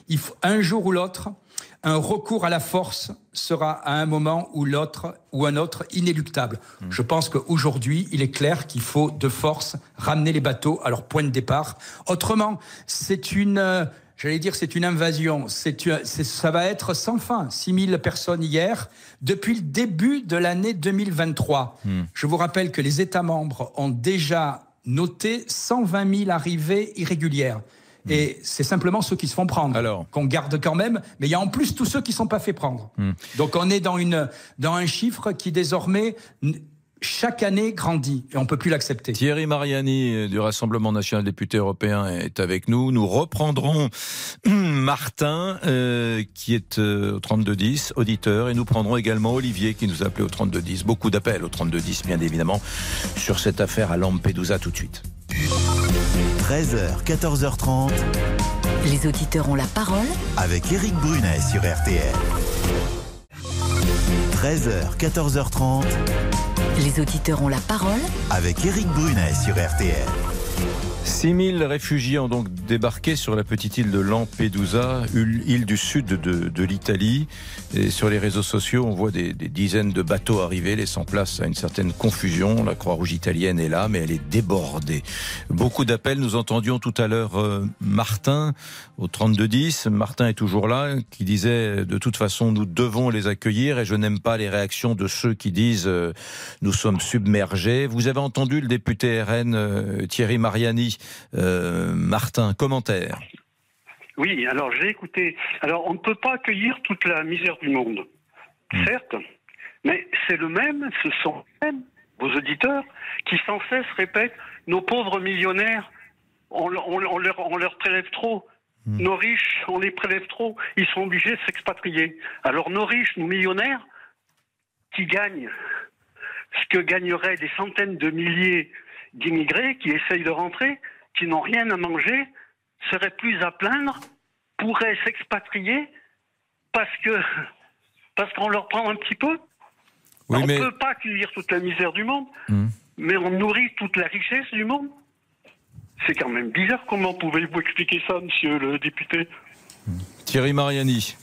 il faut, un jour ou l'autre, un recours à la force sera à un moment ou l'autre ou un autre inéluctable. Hmm. Je pense qu'aujourd'hui, il est clair qu'il faut de force ramener les bateaux à leur point de départ. Autrement, c'est une, euh, j'allais dire, c'est une invasion. C'est, ça va être sans fin. 6000 personnes hier, depuis le début de l'année 2023. Hmm. Je vous rappelle que les États membres ont déjà noté 120 000 arrivées irrégulières. Hmm. Et c'est simplement ceux qui se font prendre qu'on garde quand même, mais il y a en plus tous ceux qui ne sont pas fait prendre. Hmm. Donc on est dans, une, dans un chiffre qui désormais chaque année grandit et on ne peut plus l'accepter. Thierry Mariani euh, du Rassemblement national député européen est avec nous. Nous reprendrons *clears throat* Martin euh, qui est euh, au 3210, auditeur, et nous prendrons également Olivier qui nous a appelé au 3210. Beaucoup d'appels au 3210 bien évidemment sur cette affaire à Lampedusa tout de suite. 13h, 14h30. Les auditeurs ont la parole avec Eric Brunet sur RTL. 13h, 14h30. Les auditeurs ont la parole avec Eric Brunet sur RTL. 6000 réfugiés ont donc débarqué sur la petite île de Lampedusa, île du sud de, l'Italie. Et sur les réseaux sociaux, on voit des, des, dizaines de bateaux arriver, laissant place à une certaine confusion. La Croix-Rouge italienne est là, mais elle est débordée. Beaucoup d'appels. Nous entendions tout à l'heure euh, Martin au 3210. Martin est toujours là, qui disait de toute façon nous devons les accueillir. Et je n'aime pas les réactions de ceux qui disent euh, nous sommes submergés. Vous avez entendu le député RN euh, Thierry Mariani euh, Martin, commentaire. Oui, alors j'ai écouté. Alors on ne peut pas accueillir toute la misère du monde, hmm. certes, mais c'est le même, ce sont vos auditeurs qui sans cesse répètent nos pauvres millionnaires, on, leur, prélève trop. Hmm. Nos riches, on les prélève trop. Ils sont obligés de s'expatrier. Alors nos riches, nos millionnaires, qui gagnent ce que gagneraient des centaines de milliers d'immigrés qui essayent de rentrer, qui n'ont rien à manger, seraient plus à plaindre, pourraient s'expatrier parce que *laughs* parce qu'on leur prend un petit peu. on ne peut pas accueillir toute la misère du monde, hmm. mais on nourrit toute la richesse du monde. C'est quand même bizarre. Comment pouvez-vous expliquer ça, monsieur le député? Thierry Mariani.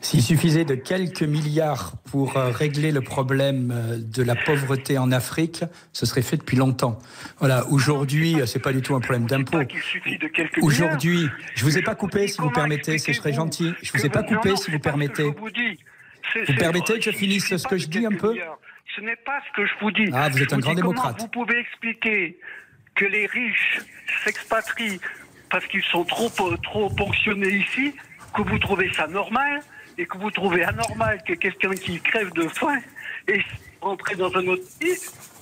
S'il suffisait de quelques milliards pour euh, régler le problème euh, de la pauvreté en Afrique, ce serait fait depuis longtemps. Voilà, aujourd'hui, euh, c'est pas du tout un problème d'impôt. Aujourd'hui, je vous ai pas coupé, si vous permettez, ce serait gentil. Je vous ai pas coupé, si vous permettez. Vous permettez que je finisse ce que je dis un peu Ce n'est pas ce que je vous dis. Ah, vous êtes un grand démocrate. Vous pouvez expliquer que les riches s'expatrient parce qu'ils sont trop, trop ponctionnés ici que vous trouvez ça normal et que vous trouvez anormal que quelqu'un qui crève de faim et rentrer dans un autre pays,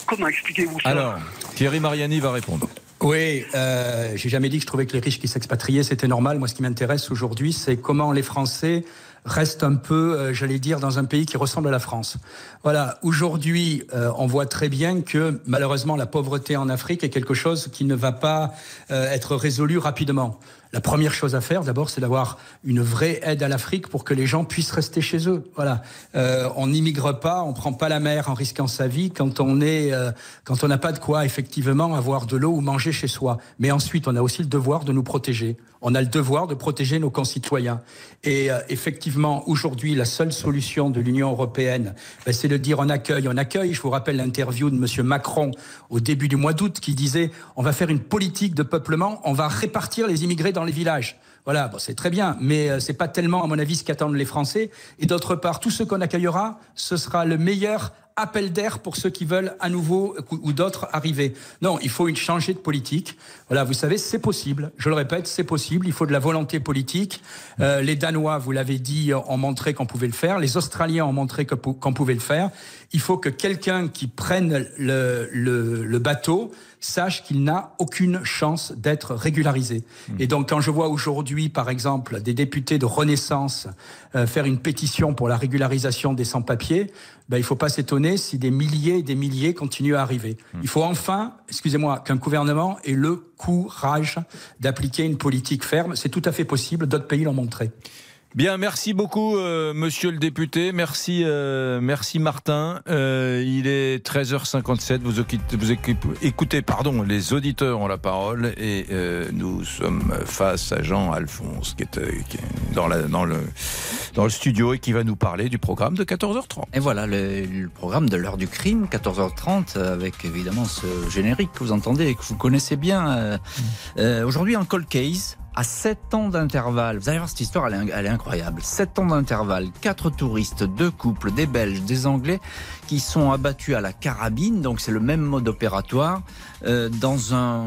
comment expliquez-vous ça? Alors, Thierry Mariani va répondre. Oui, euh, j'ai jamais dit que je trouvais que les riches qui s'expatriaient, c'était normal. Moi, ce qui m'intéresse aujourd'hui, c'est comment les Français restent un peu, euh, j'allais dire, dans un pays qui ressemble à la France. Voilà, aujourd'hui, euh, on voit très bien que malheureusement, la pauvreté en Afrique est quelque chose qui ne va pas euh, être résolu rapidement. La première chose à faire, d'abord, c'est d'avoir une vraie aide à l'Afrique pour que les gens puissent rester chez eux. Voilà. Euh, on n'immigre pas, on prend pas la mer en risquant sa vie quand on est, euh, quand on n'a pas de quoi effectivement avoir de l'eau ou manger chez soi. Mais ensuite, on a aussi le devoir de nous protéger. On a le devoir de protéger nos concitoyens. Et euh, effectivement, aujourd'hui, la seule solution de l'Union européenne, ben, c'est de dire on accueille, on accueille. Je vous rappelle l'interview de M. Macron au début du mois d'août qui disait on va faire une politique de peuplement, on va répartir les immigrés dans les villages. Voilà, c'est très bien, mais euh, c'est pas tellement, à mon avis, ce qu'attendent les Français. Et d'autre part, tous ceux qu'on accueillera, ce sera le meilleur appel d'air pour ceux qui veulent à nouveau ou d'autres arriver. Non, il faut une changer de politique. Voilà, vous savez, c'est possible. Je le répète, c'est possible. Il faut de la volonté politique. Euh, les Danois, vous l'avez dit, ont montré qu'on pouvait le faire. Les Australiens ont montré qu'on pouvait le faire. Il faut que quelqu'un qui prenne le, le, le bateau sache qu'il n'a aucune chance d'être régularisé. Mmh. Et donc, quand je vois aujourd'hui, par exemple, des députés de Renaissance euh, faire une pétition pour la régularisation des sans-papiers, ben, il ne faut pas s'étonner si des milliers et des milliers continuent à arriver. Mmh. Il faut enfin, excusez-moi, qu'un gouvernement ait le courage d'appliquer une politique ferme. C'est tout à fait possible, d'autres pays l'ont montré. Bien, merci beaucoup, euh, monsieur le député. Merci, euh, merci Martin. Euh, il est 13h57. Vous, vous écoutez, pardon, les auditeurs ont la parole et nous sommes face à Jean-Alphonse qui est, dans, la, dans, le, dans le studio et qui va nous parler du programme de 14h30. Et voilà, le, programme de l'heure du crime, 14h30, avec évidemment ce générique que vous entendez et que vous connaissez bien. Aujourd'hui, en cold case à 7 ans d'intervalle. Vous allez voir cette histoire, elle est, incroyable. 7 ans d'intervalle, 4 touristes, 2 couples, des Belges, des Anglais, qui sont abattus à la carabine, donc c'est le même mode opératoire, euh, dans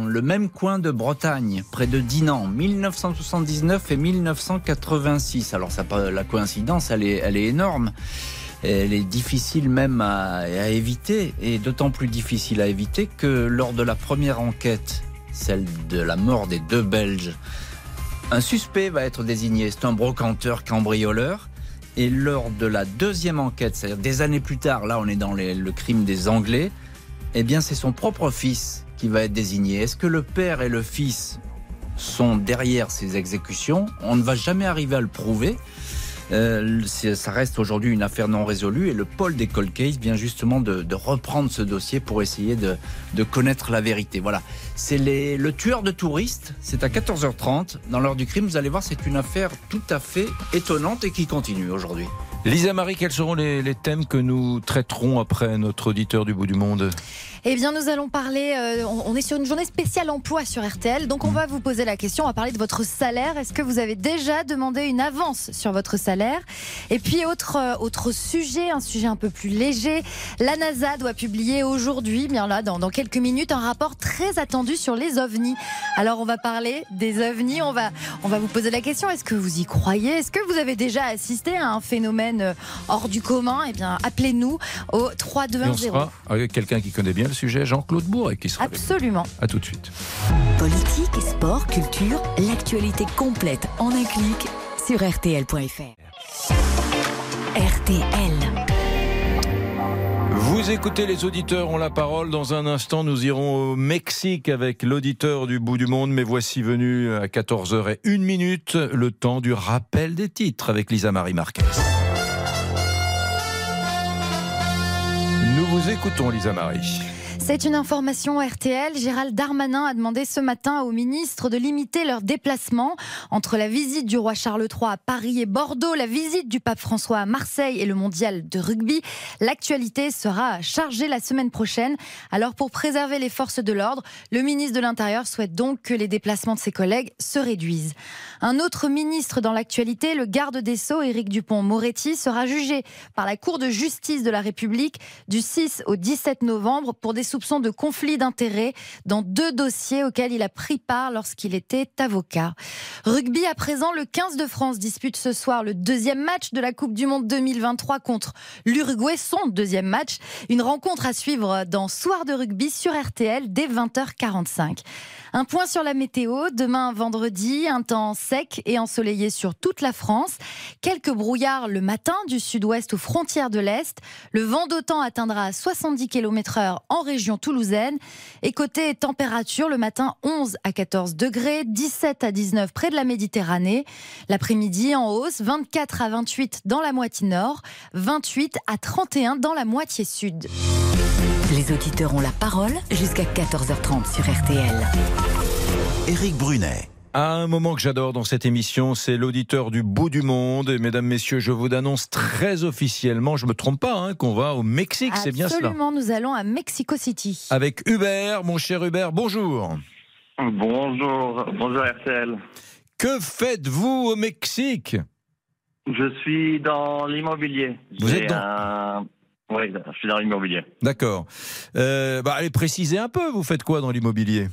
le même coin de Bretagne, près de Dinan, 1979 et 1986. Alors ça, la coïncidence, elle est, énorme. Elle est difficile même à éviter, et d'autant plus difficile à éviter que lors de la première enquête, celle de la mort des deux Belges, un suspect va être désigné, c'est un brocanteur cambrioleur. Et lors de la deuxième enquête, c'est-à-dire des années plus tard, là on est dans le crime des Anglais, eh bien c'est son propre fils qui va être désigné. Est-ce que le père et le fils sont derrière ces exécutions? On ne va jamais arriver à le prouver. Euh, ça reste aujourd'hui une affaire non résolue et le pôle des cold case vient justement de, reprendre ce dossier pour essayer de, connaître la vérité. Voilà, c'est le tueur de touristes, c'est à 14h30. Dans l'heure du crime, vous allez voir, c'est une affaire tout à fait étonnante et qui continue aujourd'hui. Lisa Marie, quels seront les, les thèmes que nous traiterons après notre auditeur du bout du monde? Eh bien, nous allons parler. Euh, on est sur une journée spéciale emploi sur RTL. Donc, on va vous poser la question. On va parler de votre salaire. Est-ce que vous avez déjà demandé une avance sur votre salaire? Et puis, autre, euh, autre sujet, un sujet un peu plus léger. La NASA doit publier aujourd'hui, bien là, dans, dans quelques minutes, un rapport très attendu sur les ovnis. Alors, on va parler des ovnis. On va, on va vous poser la question. Est-ce que vous y croyez? Est-ce que vous avez déjà assisté à un phénomène euh, hors du commun? Eh bien, appelez-nous au 3210. avec quelqu'un qui connaît bien sujet, Jean-Claude Bourret qui sera Absolument. À tout de suite. Politique, sport, culture, l'actualité complète en un clic sur rtl.fr. RTL. Vous écoutez les auditeurs ont la parole. Dans un instant, nous irons au Mexique avec l'auditeur du bout du monde. Mais voici venu à 14h et 1 minute le temps du rappel des titres avec Lisa Marie Marquez. Nous vous écoutons, Lisa Marie. C'est une information RTL. Gérald Darmanin a demandé ce matin aux ministres de limiter leurs déplacements entre la visite du roi Charles III à Paris et Bordeaux, la visite du pape François à Marseille et le mondial de rugby. L'actualité sera chargée la semaine prochaine. Alors pour préserver les forces de l'ordre, le ministre de l'Intérieur souhaite donc que les déplacements de ses collègues se réduisent. Un autre ministre dans l'actualité, le garde des Sceaux, Éric Dupont-Moretti, sera jugé par la Cour de justice de la République du 6 au 17 novembre pour des soupçons de conflit d'intérêts dans deux dossiers auxquels il a pris part lorsqu'il était avocat. Rugby à présent, le 15 de France dispute ce soir le deuxième match de la Coupe du Monde 2023 contre l'Uruguay, son deuxième match. Une rencontre à suivre dans Soir de rugby sur RTL dès 20h45. Un point sur la météo. Demain, vendredi, temps sec et ensoleillé sur toute la France. Quelques brouillards le matin du sud-ouest aux frontières de l'Est. Le vent d'autant atteindra 70 km heure en région région toulousaine. Et côté température, le matin 11 à 14 degrés, 17 à 19 près de la Méditerranée. L'après-midi en hausse, 24 à 28 dans la moitié nord, 28 à 31 dans la moitié sud. Les auditeurs ont la parole jusqu'à 14h30 sur RTL. Éric Brunet. À un moment que j'adore dans cette émission, c'est l'auditeur du bout du monde. Et mesdames, messieurs, je vous annonce très officiellement, je me trompe pas, hein, qu'on va au Mexique, c'est bien cela. Absolument, nous allons à Mexico City. Avec Hubert, mon cher Hubert, bonjour. Bonjour, bonjour RTL. Que faites-vous au Mexique? Je suis dans l'immobilier. Vous êtes dans- un- Oui, je suis dans l'immobilier. D'accord. Euh, bah, allez préciser un peu, vous faites quoi dans l'immobilier?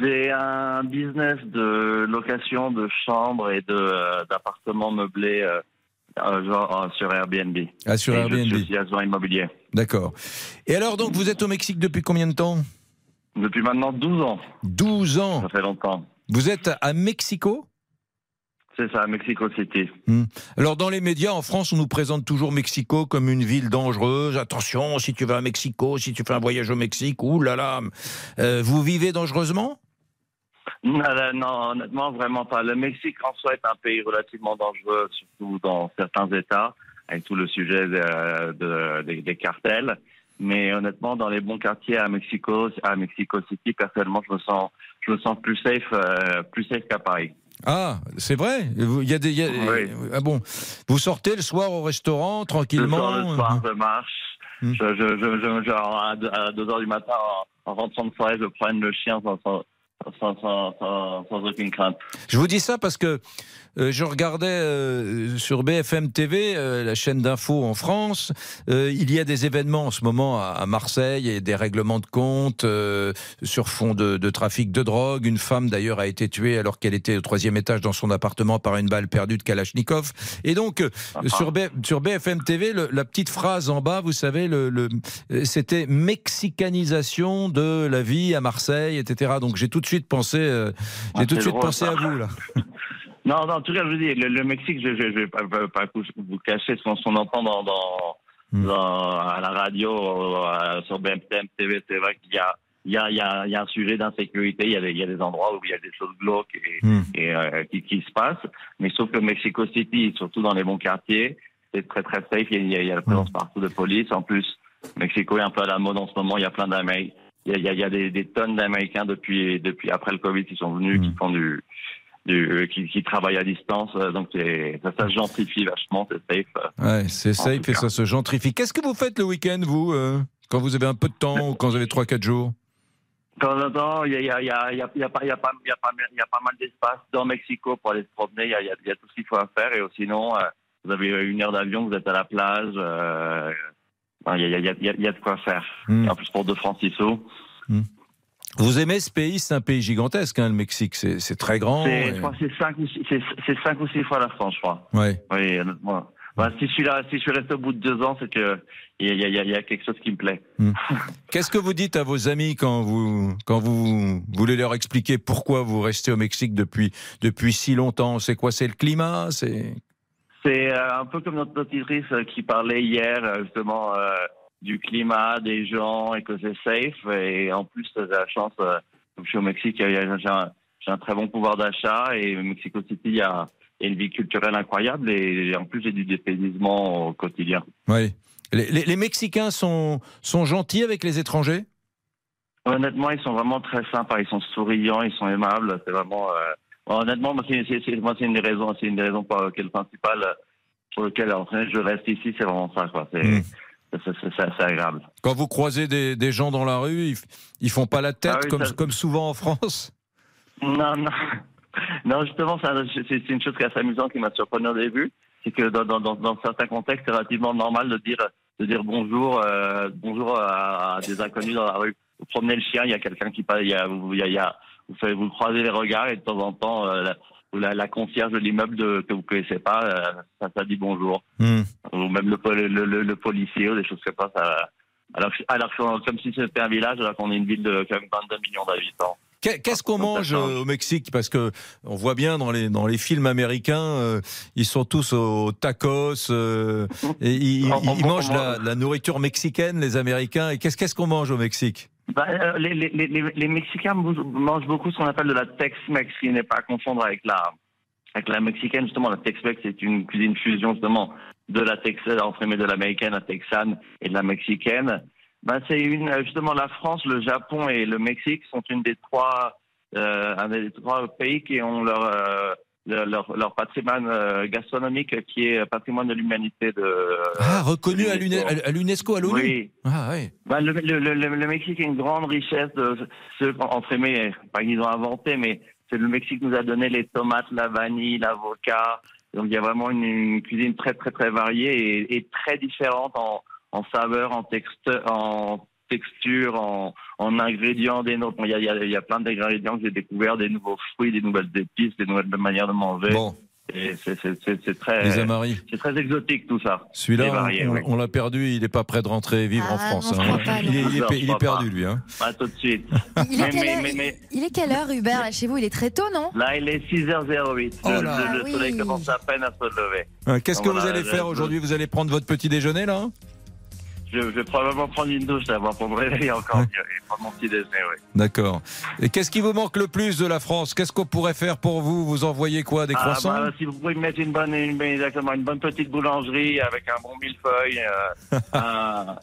J'ai un business de location de chambres et de, euh, d'appartements meublés euh, euh, genre, euh, sur Airbnb. Ah, sur Et Airbnb. Je suis agent immobilier. D'accord. Et alors, donc, vous êtes au Mexique depuis combien de temps? Depuis maintenant 12 ans. 12 ans Ça fait longtemps. Vous êtes à Mexico? C'est ça, Mexico City. Hmm. Alors dans les médias en France, on nous présente toujours Mexico comme une ville dangereuse. Attention, si tu vas à Mexico, si tu fais un voyage au Mexique, là. Euh, vous vivez dangereusement? Non, honnêtement, vraiment pas. Le Mexique en soi est un pays relativement dangereux, surtout dans certains États, avec tout le sujet de- de- des- des cartels. Mais honnêtement, dans les bons quartiers à Mexico, à Mexico City, personnellement, je me sens, je me sens plus safe, euh, plus safe qu'à Paris. Ah, c'est vrai. Vous- Il y a des. y a- Ah bon. Vous sortez le soir au restaurant Le tranquillement. soir, le soir, je marche. Je, je, je, je- genre, à 2 heures du matin, en, en rentrant de soirée, je prenne le chien sans, sans, sans, sans, sans- sans aucune crainte. Je vous dis ça parce que euh, je regardais euh, sur BFM TV, euh, la chaîne d'info en France, il y a des événements en ce moment à, à Marseille et des règlements de compte sur fond de, de trafic de drogue. Une femme d'ailleurs a été tuée alors qu'elle était au troisième étage dans son appartement par une balle perdue de Kalachnikov. Et donc sur, B- sur BFM TV, le- la petite phrase en bas, vous savez, le, le- c'était mexicanisation de la vie à Marseille, etc. Donc j'ai tout de suite pensé, euh, j'ai Ah, tout de suite drôle, pensé ça. à vous là. *laughs* Non, non, en tout cas, je vous dis, le, le Mexique, je ne vais pas, pas- pas vous cacher ce qu'on entend dans, dans, dans- à la radio, euh, sur BMTM TV. C'est vrai qu'il y a, il y, a, il y, a, il y a un sujet d'insécurité. Il, y a des- il y a des endroits où il y a des choses glauques et, et, euh, qui, qui se passent. Mais sauf que Mexico City, surtout dans les bons quartiers, c'est très, très safe. Il y, a, il y a la présence partout de police. En plus, Mexico est un peu à la mode en ce moment. Il y a plein d'Américains. Il y a, y des, des tonnes d'Américains depuis, depuis après le Covid qui sont venus, qui font du, du, euh, qui, qui travaillent à distance. euh, Donc, ça, ça se gentrifie vachement, c'est safe. euh. Ouais, c'est safe et ça se gentrifie. Qu'est-ce que vous faites le week-end, vous, euh, quand vous avez un peu de temps ou quand vous avez 3-4 jours De temps en temps, il y a, y y y pas, mal d'espace dans Mexico pour aller se promener. Il y a, tout ce qu'il faut à faire. Et sinon, euh, vous avez une heure d'avion, vous êtes à la plage. euh, ben, Il y, a, il y, a, y y de quoi faire. Hmm. En plus, pour 2 francs 6 sous. Vous aimez ce pays? C'est un pays gigantesque, hein, le Mexique. C'est très grand. C'est, et- je crois que c'est 5 ou 6, c'est, c'est cinq ou six fois la France, je crois. Ouais. Oui, honnêtement. Ben, si je suis là, si je suis resté au bout de deux ans, c'est que il y a, y y quelque chose qui me plaît. *laughs* Qu'est-ce que vous dites à vos amis quand vous, quand vous voulez leur expliquer pourquoi vous restez au Mexique depuis, depuis si longtemps? C'est quoi? C'est le climat? C'est C'est euh, un peu comme notre auditrice qui parlait hier euh, justement euh, du climat, des gens et que c'est safe. Et en plus, j'ai la chance, euh, comme je suis au Mexique, j'ai un, très bon pouvoir d'achat et Mexico City, il y a, il y a une vie culturelle incroyable et en plus, j'ai du dépaysement au quotidien. Oui. Les, les- les Mexicains sont, sont gentils avec les étrangers? Honnêtement, ils sont vraiment très sympas, ils sont souriants, ils sont aimables. C'est vraiment. euh, honnêtement, moi, c'est une des raisons, c'est une des raisons pour lesquelles principales euh, pour en fait, je reste ici, c'est vraiment ça, quoi. C'est assez agréable. Quand vous croisez des, des gens dans la rue, ils, ils font pas la tête Ah oui, comme, ça- comme souvent en France? Non, non. Non, justement, c'est une chose qui est assez amusante qui m'a surpris au début. C'est que dans, dans, dans, dans certains contextes, c'est relativement normal de dire, de dire bonjour, euh, bonjour à, à des inconnus dans la rue. Vous promenez le chien, il y a quelqu'un qui passe, y a, il y a- vous, faites, vous croisez les regards et de temps en temps, euh, la, la, la concierge de l'immeuble que vous connaissez pas, euh, ça, ça dit bonjour. Hmm. Ou même le, pol- le, le, le policier ou des choses comme ça. ça alors, alors comme si c'était un village, alors qu'on est une ville de quand même 22 millions d'habitants. Qu'est- Qu'est-ce qu'on mange euh, au Mexique? Parce que on voit bien dans les dans les films américains, euh, ils sont tous au tacos euh, et ils, *laughs* ils- ils mangent la, la nourriture mexicaine, les Américains. Et qu'est-ce qu'est-ce qu'on mange au Mexique? Bah, euh, les, les, les, les Mexicains mangent beaucoup ce qu'on appelle de la Tex-Mex, qui n'est pas à confondre avec la, avec la mexicaine. Justement, la Tex-Mex, c'est une cuisine fusion, justement, de la Texane, entre de l'américaine, la texane et de la mexicaine. Ben, c'est une, justement, la France, le Japon et le Mexique sont une des trois, euh, un des trois pays qui ont leur, euh, leur, leur, patrimoine euh, gastronomique qui est patrimoine de l'humanité de. Ah, reconnu à l'UNESCO, à l'ONU? Oui. Ah, oui. Ben, le, le, le, le, Mexique a une grande richesse de ce entre pas qu'ils ont inventé, mais c'est le Mexique nous a donné les tomates, la vanille, l'avocat. Donc il y a vraiment une, cuisine très très très variée et, et très différente en, en saveur, en, texte, en texture, en, en ingrédients des nôtres. Il y a, il y a, plein d'ingrédients que j'ai découverts, des nouveaux fruits, des nouvelles épices, des nouvelles manières de manger. Bon. C'est très, c'est très exotique tout ça. Celui-là, on, l'a perdu. Il n'est pas prêt de rentrer vivre en ah, France. Hein. il, est, il, est, perdu lui. Hein. Pas tout de suite. Il, est, quelle heure, Hubert là chez vous? Il est très tôt, non? Là, il est 6h08. Oh le, le, soleil commence à peine à se lever. Euh, qu'est-ce que vous allez faire aujourd'hui? Vous allez prendre votre petit déjeuner là? Je, vais probablement prendre une douche d'abord pour me réveiller encore mieux et prendre mon petit déjeuner, oui. D'accord. Et qu'est-ce qui vous manque le plus de la France? Qu'est-ce qu'on pourrait faire pour vous? Vous envoyez quoi? Des ah, croissants? bah, Si vous pouvez me mettre une bonne, une, exactement, une bonne petite boulangerie avec un bon millefeuille, euh, *laughs* un,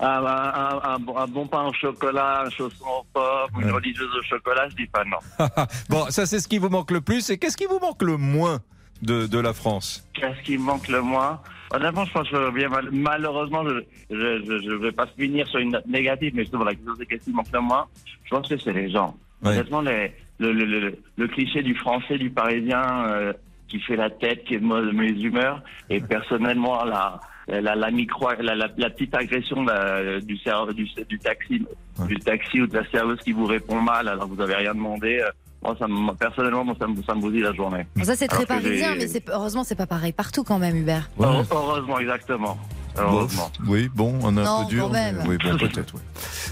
un, un, bon pain au chocolat, un chausson au pomme, une religieuse au chocolat, je dis pas non. *laughs* bon, ça c'est ce qui vous manque le plus. Et qu'est-ce qui vous manque le moins de, de la France? Qu'est-ce qui me manque le moins? Honnêtement, je pense que bien malheureusement, je ne vais pas finir sur une note négative, mais justement, la question manque le moins, je pense que c'est les gens. Honnêtement, les, le, le, le, cliché du français, du parisien, euh, qui fait la tête, qui est de mes humeurs, et personnellement, la, la, la micro, la, la, petite agression du, du, du, taxi, du taxi ou de la serveuse qui vous répond mal alors vous avez rien demandé. Moi, ça personnellement, moi, ça, me, ça me bousille la journée. ça, c'est très parisien, mais heureusement, c'est pas pareil partout quand même, Hubert. Heureusement, exactement. Heureusement. oui, bon, on a un peu dur. oui, bon, *laughs* peut-être, oui.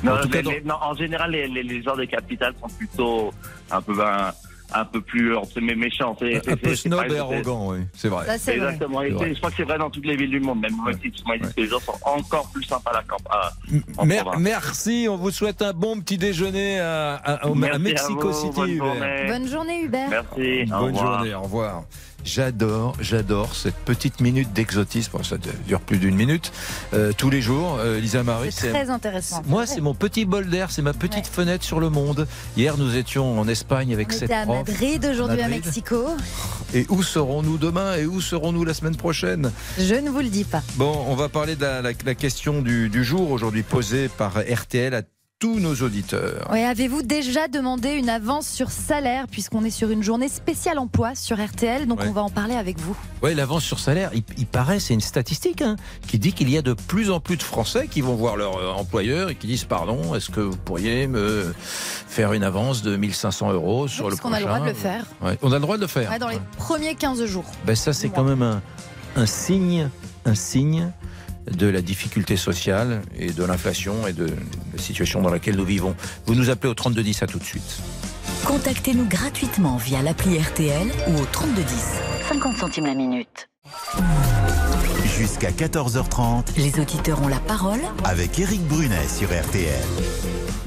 Non, en, en, général, les, les, les gens des capitales sont plutôt un peu ben, un peu plus entre mes méchants. un peu snob et arrogant, oui, c'est vrai. Exactement. je crois que c'est vrai dans toutes les villes du monde. Même moi, ouais. que les gens sont encore plus sympas à la campagne. merci. On vous souhaite un bon petit déjeuner à, à, Mexico City. Bonne journée. bonne journée, Hubert. Merci. Bonne journée. Au revoir. J'adore, j'adore cette petite minute d'exotisme. ça dure plus d'une minute euh, tous les jours. Euh, Lisa Marie, c'est très intéressant. Moi, c'est mon petit bol d'air, c'est ma petite fenêtre sur le monde. Hier, nous étions en Espagne avec On cette à Madrid, aujourd'hui à Mexico. Et où serons-nous demain et où serons-nous la semaine prochaine? Je ne vous le dis pas. Bon, on va parler de la, question du, du jour aujourd'hui posée par RTL à tous nos auditeurs. Oui, avez-vous déjà demandé une avance sur salaire puisqu'on est sur une journée spéciale emploi sur RTL, donc on va en parler avec vous. Oui, l'avance sur salaire, il, paraît, c'est une statistique hein, qui dit qu'il y a de plus en plus de Français qui vont voir leur euh, employeur et qui disent pardon, est-ce que vous pourriez me faire une avance de 1500 euros sur le prochain On a le droit de le faire. On a le droit de le faire. dans les premiers 15 jours. Ben ça, c'est quand même un, un signe, un signe de la difficulté sociale et de l'inflation et de la situation dans laquelle nous vivons. Vous nous appelez au 3210 à tout de suite. Contactez-nous gratuitement via l'appli RTL ou au 3210. 50 centimes la minute. Jusqu'à 14h30, les auditeurs ont la parole avec Eric Brunet sur RTL.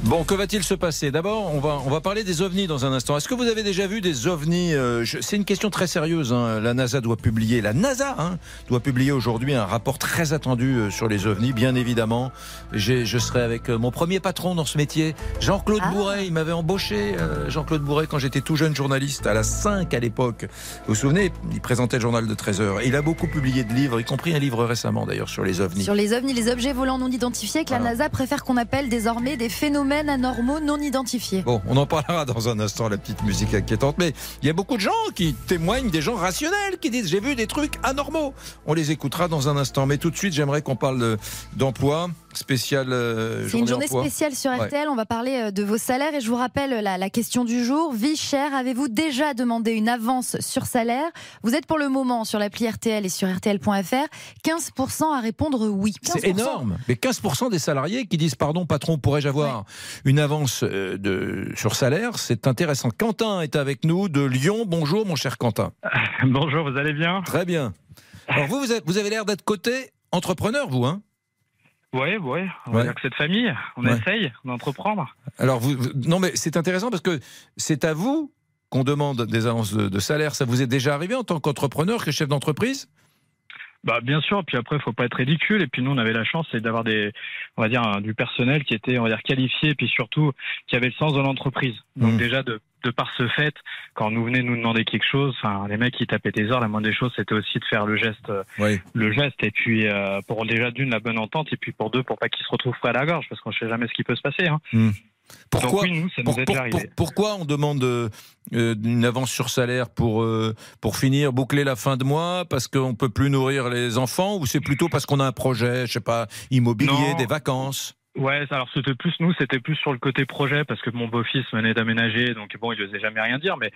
Bon, que va-t-il se passer? D'abord, on va, on va parler des ovnis dans un instant. Est-ce que vous avez déjà vu des ovnis euh, C'est une question très sérieuse. Hein. La NASA doit publier, la NASA hein, doit publier aujourd'hui un rapport très attendu euh, sur les ovnis. Bien évidemment, je serai avec euh, mon premier patron dans ce métier, Jean-Claude ah. Bourret. Il m'avait embauché, Jean-Claude Bourret, quand j'étais tout jeune journaliste à la 5 à l'époque. Vous vous souvenez? Il présentait le journal de 13 heures. Il a beaucoup publié de livres, y compris un livre récemment d'ailleurs sur les ovnis. Sur les ovnis, les objets volants non identifiés que la NASA préfère qu'on appelle désormais des phénomènes anormaux non identifiés. Bon, on en parlera dans un instant, la petite musique inquiétante. Mais il y a beaucoup de gens qui témoignent, des gens rationnels, qui disent j'ai vu des trucs anormaux. On les écoutera dans un instant. Mais tout de suite, j'aimerais qu'on parle d'emploi spéciale. Euh, C'est une journée spéciale sur RTL. On va parler euh, de vos salaires et je vous rappelle la, la question du jour. Vie chère, avez-vous déjà demandé une avance sur salaire? Vous êtes pour le moment sur l'appli RTL et sur RTL.fr. 15% à répondre oui. C'est énorme. Mais 15% des salariés qui disent pardon patron, pourrais-je avoir une avance euh, de, sur salaire C'est intéressant. Quentin est avec nous de Lyon. Bonjour mon cher Quentin. *laughs* Bonjour, vous allez bien? Très bien. Alors vous, vous avez, vous avez l'air d'être côté entrepreneur, vous, hein? Ouais, ouais. On va Ouais. dire que cette famille, on Ouais. essaye d'entreprendre. Alors, vous, vous- non, mais c'est intéressant parce que c'est à vous qu'on demande des avances de, de salaire. Ça vous est déjà arrivé en tant qu'entrepreneur, que chef d'entreprise? Bah bien sûr, puis après faut pas être ridicule et puis nous on avait la chance c'est d'avoir des on va dire du personnel qui était on va dire qualifié et puis surtout qui avait le sens de l'entreprise. Donc Mhm. déjà de de par ce fait, quand nous venez nous demander quelque chose, enfin les mecs qui tapaient des heures, la moindre des choses c'était aussi de faire le geste Oui. le geste et puis euh, pour déjà d'une la bonne entente et puis pour deux pour pas qu'ils se retrouvent près à la gorge parce qu'on sait jamais ce qui peut se passer hein. Hmm. Pourquoi, oui, nous, pour- pour- pour- on demande euh, une avance sur salaire pour, euh, pour finir, boucler la fin de mois Parce qu'on peut plus nourrir les enfants Ou c'est plutôt parce qu'on a un projet, je sais pas, immobilier, Non. des vacances? Ouais, alors c'était plus nous, c'était plus sur le côté projet parce que mon beau-fils venait d'aménager, donc bon, il osait jamais rien dire, mais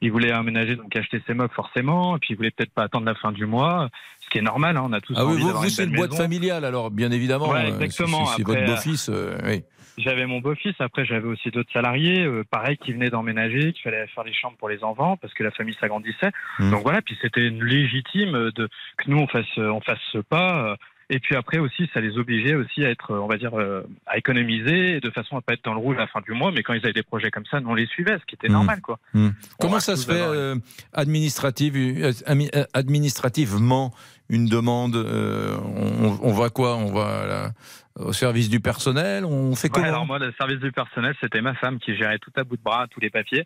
il voulait aménager, donc acheter ses meubles forcément, et puis il voulait peut-être pas attendre la fin du mois, ce qui est normal, hein, on a tous Ah oui, envie vous, d'avoir vous, une c'est une boîte familiale, alors bien évidemment. Ouais, euh, exactement. Si votre beau-fils, euh, oui. J'avais mon beau-fils, après j'avais aussi d'autres salariés, euh, pareil, qui venaient d'emménager, qu'il fallait faire les chambres pour les enfants parce que la famille s'agrandissait. Mm. Donc voilà, puis c'était légitime de que nous on fasse on fasse ce pas. euh, Et puis après aussi, ça les obligeait aussi à être, euh, on va dire, euh, à économiser de façon à pas être dans le rouge à la fin du mois. Mais quand ils avaient des projets comme ça, nous on les suivait, ce qui était Mm. normal, quoi. Hmm. Comment ça se fait avoir euh, administrative, euh, ami- euh, administrativement une demande euh, on, on va quoi? On va au service du personnel? On fait Ouais, comment? alors moi, le service du personnel, c'était ma femme qui gérait tout à bout de bras, tous les papiers.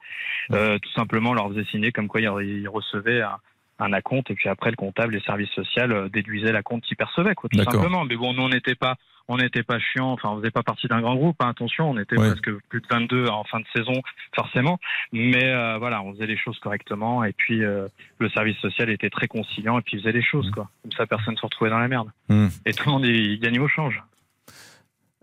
Euh, tout simplement, on leur faisait signer comme quoi ils recevaient un, un acompte et puis après le comptable et le service social euh, déduisaient l'acompte qu'ils percevaient, quoi, tout simplement. Mais bon, nous, on n'était pas, on n'était pas chiant. Enfin, on faisait pas partie d'un grand groupe. hein, attention, on était Ouais. presque plus de 22 en fin de saison, forcément. Mais euh, voilà, on faisait les choses correctement et puis euh, le service social était très conciliant et puis il faisait les choses, quoi. Comme ça, personne ne se retrouvait dans la merde. Hmm. Et tout le monde il gagnait au change.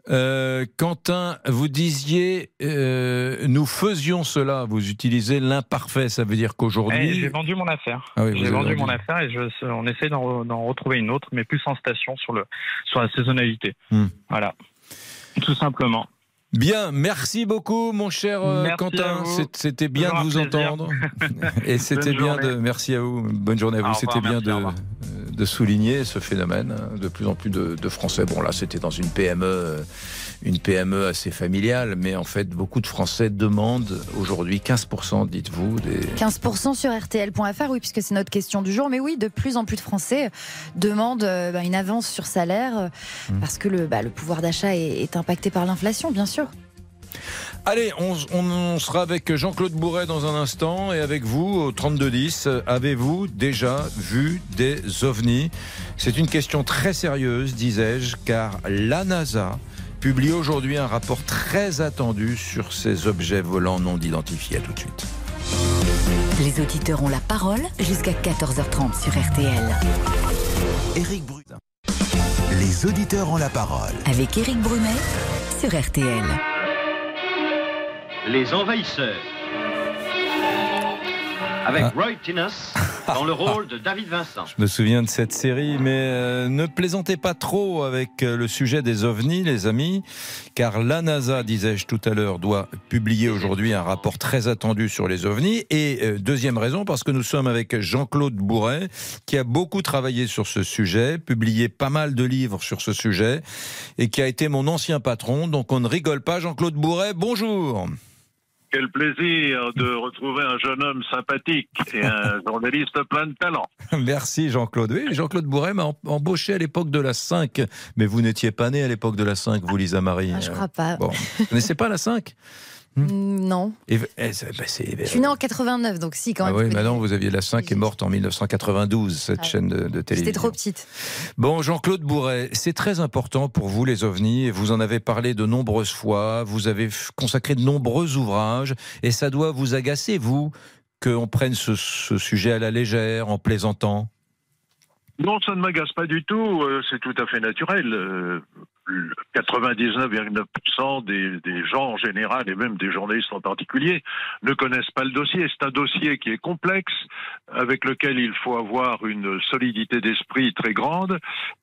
Euh, Quentin, vous disiez, euh, nous faisions cela. Vous utilisez l'imparfait. Ça veut dire Eh, qu'aujourd'hui. J'ai vendu mon affaire. Ah oui, j'ai vendu vendu. mon affaire et je, on essaie d'en, re- d'en retrouver une autre, mais plus en station sur, le, sur la saisonnalité. Hmm. Voilà. Tout simplement. Bien, merci beaucoup, mon cher euh, Merci Quentin. C'était bien de vous plaisir. entendre. *laughs* Et c'était bien de. Merci à vous. Bonne journée à vous. C'était bien de, de souligner ce phénomène. hein. De plus en plus de, de Français. Bon, là, c'était dans une PME, euh, une PME assez familiale, mais en fait, beaucoup de Français demandent aujourd'hui 15%, dites-vous, des. 15% sur RTL.fr, oui, puisque c'est notre question du jour. Mais oui, de plus en plus de Français demandent euh, bah, une avance sur salaire euh, Mmh. parce que le, bah, le pouvoir d'achat est, est impacté par l'inflation, bien sûr. Allez, on, on- on sera avec Jean-Claude Bourret dans un instant et avec vous au 3210. euh, Avez-vous déjà vu des ovnis? C'est une question très sérieuse, disais-je, car la NASA publie aujourd'hui un rapport très attendu sur ces objets volants non identifiés. À tout de suite. Les auditeurs ont la parole jusqu'à 14h30 sur RTL. Éric Brunet. Les auditeurs ont la parole. Avec Éric Brunet sur RTL. Les Envahisseurs. Avec Ah. Roy Tinas dans le rôle de David Vincent. Je me souviens de cette série, mais euh, ne plaisantez pas trop avec euh, le sujet des ovnis, les amis, car la NASA, disais-je tout à l'heure, doit publier aujourd'hui un rapport très attendu sur les ovnis. Et euh, deuxième raison, parce que nous sommes avec Jean-Claude Bourret, qui a beaucoup travaillé sur ce sujet, publié pas mal de livres sur ce sujet, et qui a été mon ancien patron. Donc on ne rigole pas. Jean-Claude Bourret, bonjour. Quel plaisir de retrouver un jeune homme sympathique et un *laughs* journaliste plein de talent. Merci Jean-Claude. Oui, Jean-Claude Bourret m'a em- embauché à l'époque de la 5. Mais vous n'étiez pas né à l'époque de la 5, vous, Lisa Marie. Ah, je crois pas. Bon. Vous connaissez pas la 5 Mm, Non. Et, eh, bah, c'est- Je suis né en 89, donc si, quand Ah même. oui, maintenant vous aviez la 5 qui est morte en 1992, cette Ah. chaîne de, de télévision. J'étais trop petite. Bon, Jean-Claude Bourret, c'est très important pour vous les ovnis, et vous en avez parlé de nombreuses fois, vous avez consacré de nombreux ouvrages, et ça doit vous agacer, vous, qu'on prenne ce, ce sujet à la légère, en plaisantant? Non, ça ne m'agace pas du tout, euh, c'est tout à fait naturel. Euh, le 99,9% des, des gens en général, et même des journalistes en particulier, ne connaissent pas le dossier. C'est un dossier qui est complexe, avec lequel il faut avoir une solidité d'esprit très grande,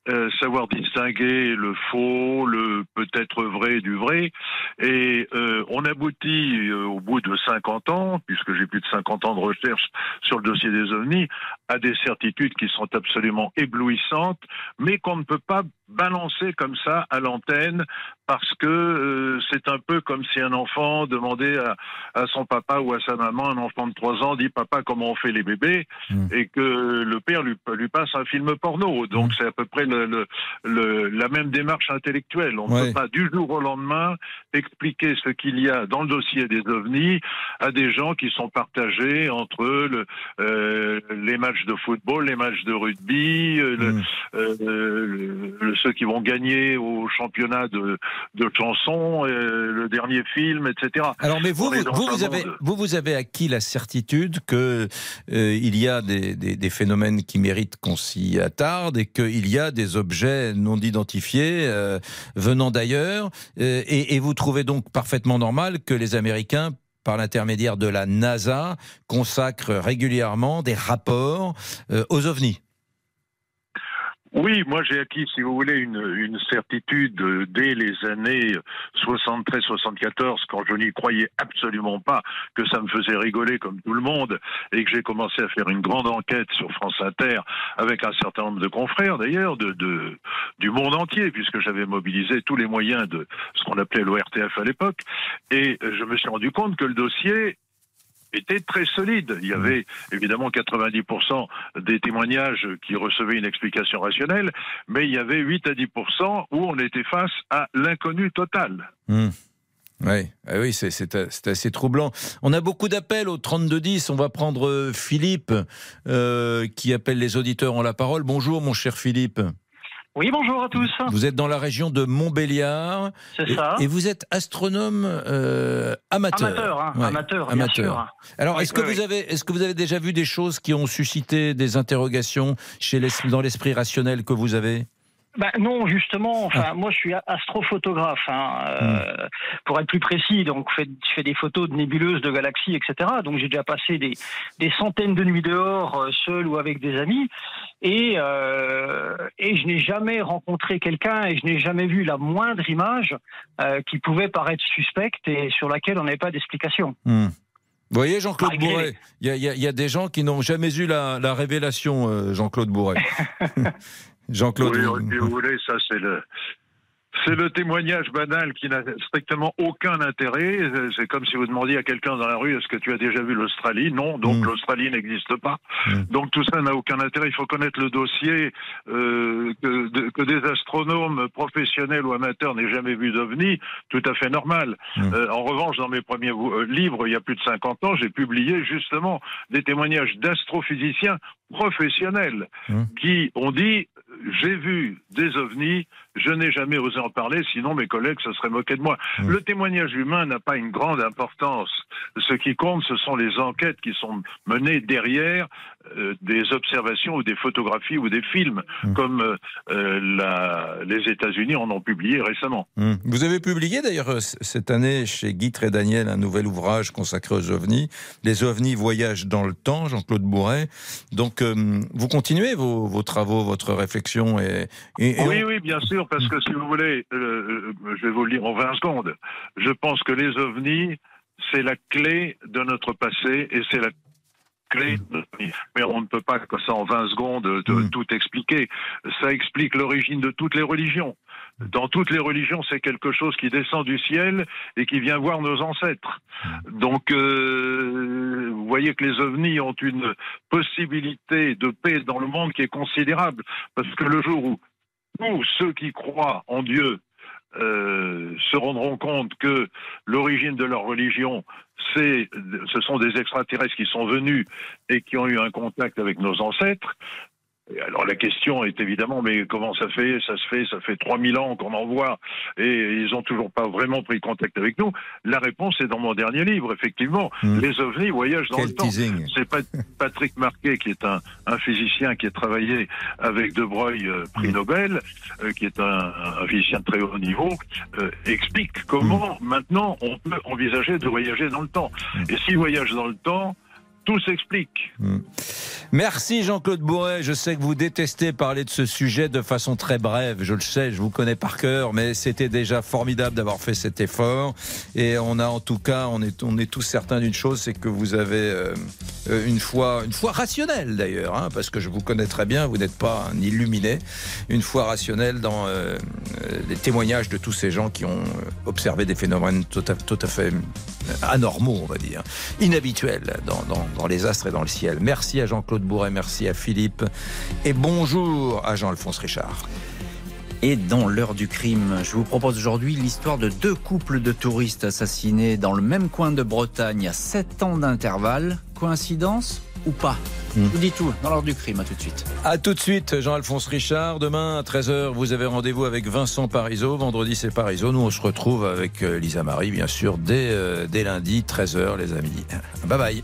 euh, savoir distinguer le faux, le peut-être vrai du vrai. Et euh, on aboutit euh, au bout de 50 ans, puisque j'ai plus de 50 ans de recherche sur le dossier des ovnis, à des certitudes qui sont absolument éblouissantes, mais qu'on ne peut pas balancer comme ça à l'antenne parce que euh, c'est un peu comme si un enfant demandait à, à, son papa ou à sa maman, un enfant de 3 ans, dit papa comment on fait les bébés, Hmm. et que le père lui, lui passe un film porno. Donc c'est à peu près le, le, le, la même démarche intellectuelle. On ne peut pas du jour au lendemain expliquer ce qu'il y a dans le dossier des ovnis à des gens qui sont partagés entre euh, les matchs de football, les matchs de rugby, euh, le- euh, le- ceux qui vont gagner au championnat de, de chansons, le dernier film, etc. Alors, mais vous, vous, vous, avez, monde- vous, vous avez acquis la certitude que euh, il y a des, des- des phénomènes qui méritent qu'on s'y attarde et qu'il y a des objets non identifiés euh, venant d'ailleurs. Euh, et, et vous trouvez donc parfaitement normal que les Américains par l'intermédiaire de la NASA, consacrent régulièrement des rapports euh, aux ovnis. Oui, moi j'ai acquis, si vous voulez, une, une certitude euh, dès les années 73-74, quand je n'y croyais absolument pas que ça me faisait rigoler comme tout le monde, et que j'ai commencé à faire une grande enquête sur France Inter avec un certain nombre de confrères d'ailleurs de, de- du monde entier, puisque j'avais mobilisé tous les moyens de ce qu'on appelait l'ORTF à l'époque, et euh, je me suis rendu compte que le dossier était très solide. Il y avait évidemment 90% des témoignages qui recevaient une explication rationnelle, mais il y avait 8 à 10% où on était face à l'inconnu total. Ouais. Ah oui, c'est assez troublant. On a beaucoup d'appels au 3210. On va prendre euh, Philippe euh, qui appelle les auditeurs en la parole. Bonjour, mon cher Philippe. Oui, bonjour à tous. Vous êtes dans la région de Montbéliard. C'est Et- ça. Et vous êtes astronome euh, amateur. Amateur, hein, Ouais, amateur, bien sûr. Alors, est-ce que oui, vous oui. avez, est-ce que vous avez déjà vu des choses qui ont suscité des interrogations chez les, dans l'esprit rationnel que vous avez? Ben non, justement, enfin, Ah. moi je suis astrophotographe, hein, euh, pour être plus précis, donc je fais, je fais des photos de nébuleuses, de galaxies, etc. Donc j'ai déjà passé des, des centaines de nuits dehors, euh, seul ou avec des amis, et, euh, et je n'ai jamais rencontré quelqu'un et je n'ai jamais vu la moindre image euh, qui pouvait paraître suspecte et sur laquelle on n'avait pas d'explication. Hmm. Vous voyez, Jean-Claude Bourret, il y, y y a des gens qui n'ont jamais eu la, la révélation, euh, Jean-Claude Bourret. *laughs* Jean-Claude Oui, si vous voulez, ça c'est le. C'est le témoignage banal qui n'a strictement aucun intérêt. C'est comme si vous demandiez à quelqu'un dans la rue est-ce que tu as déjà vu l'Australie? Non, donc l'Australie n'existe pas. Donc tout ça n'a aucun intérêt. Il faut connaître le dossier euh, que, de- que des astronomes professionnels ou amateurs n'aient jamais vu d'OVNI, tout à fait normal. Euh, en revanche, dans mes premiers euh, livres, il y a plus de 50 ans, j'ai publié justement des témoignages d'astrophysiciens professionnels qui ont dit j'ai vu des ovnis, je n'ai jamais osé en parler, sinon mes collègues se seraient moqués de moi. Le témoignage humain n'a pas une grande importance. Ce qui compte, ce sont les enquêtes qui sont menées derrière euh, des observations ou des photographies ou des films, comme euh, euh, la- les États-Unis en ont publié récemment. Hmm. Vous avez publié d'ailleurs cette année chez Guy et Daniel un nouvel ouvrage consacré aux ovnis. Les ovnis voyagent dans le temps, Jean-Claude Bourret. Donc euh, vous continuez vos, vos travaux, votre réflexion et, et- et oui, on- oui, bien sûr, parce que si vous voulez, euh, euh, je vais vous le dire en 20 secondes. Je pense que les ovnis, c'est la clé de notre passé et c'est la clé. de- Mais on ne peut pas, comme ça, en 20 secondes, de- tout expliquer. Ça explique l'origine de toutes les religions. Dans toutes les religions, c'est quelque chose qui descend du ciel et qui vient voir nos ancêtres. Donc, euh, vous voyez que les ovnis ont une possibilité de paix dans le monde qui est considérable. Parce que le jour où tous ceux qui croient en Dieu euh, se rendront compte que l'origine de leur religion, c'est, ce sont des extraterrestres qui sont venus et qui ont eu un contact avec nos ancêtres. Alors la question est évidemment, mais comment ça fait? Ça se fait, ça fait 3000 ans qu'on en voit et ils ont toujours pas vraiment pris contact avec nous. La réponse est dans mon dernier livre, effectivement. Les ovnis voyagent dans Quel le temps. C'est Pat- Patrick Marquet, qui est un, un physicien qui a travaillé avec De Broglie, euh, prix Nobel, euh, qui est un, un physicien de très haut niveau, euh, explique comment maintenant on peut envisager de voyager dans le temps. Et s'il voyage dans le temps, tout s'explique. Hmm. Merci Jean-Claude Bourret. Je sais que vous détestez parler de ce sujet de façon très brève. Je le sais, je vous connais par cœur, mais c'était déjà formidable d'avoir fait cet effort. Et on a en tout cas, on est, tous certains d'une chose, c'est que vous avez euh, une foi, une foi rationnelle d'ailleurs, hein, parce que je vous connais très bien. Vous n'êtes pas un illuminé, une foi rationnelle dans euh, les témoignages de tous ces gens qui ont observé des phénomènes tout à, fait anormaux, on va dire, inhabituels dans, dans les astres et dans le ciel. Merci à Jean-Claude Bourret, merci à Philippe et bonjour à Jean-Alphonse Richard. Et dans l'heure du crime, je vous propose aujourd'hui l'histoire de deux couples de touristes assassinés dans le même coin de Bretagne à 7 ans d'intervalle. Coïncidence ou pas? Je vous dis tout dans l'heure du crime, à tout de suite. À tout de suite, Jean-Alphonse Richard. Demain à 13h, vous avez rendez-vous avec Vincent Parisot. Vendredi, c'est Parisot. Nous, on se retrouve avec euh, Lisa Marie, bien sûr, dès, euh, dès lundi, 13h, les amis. Bye bye.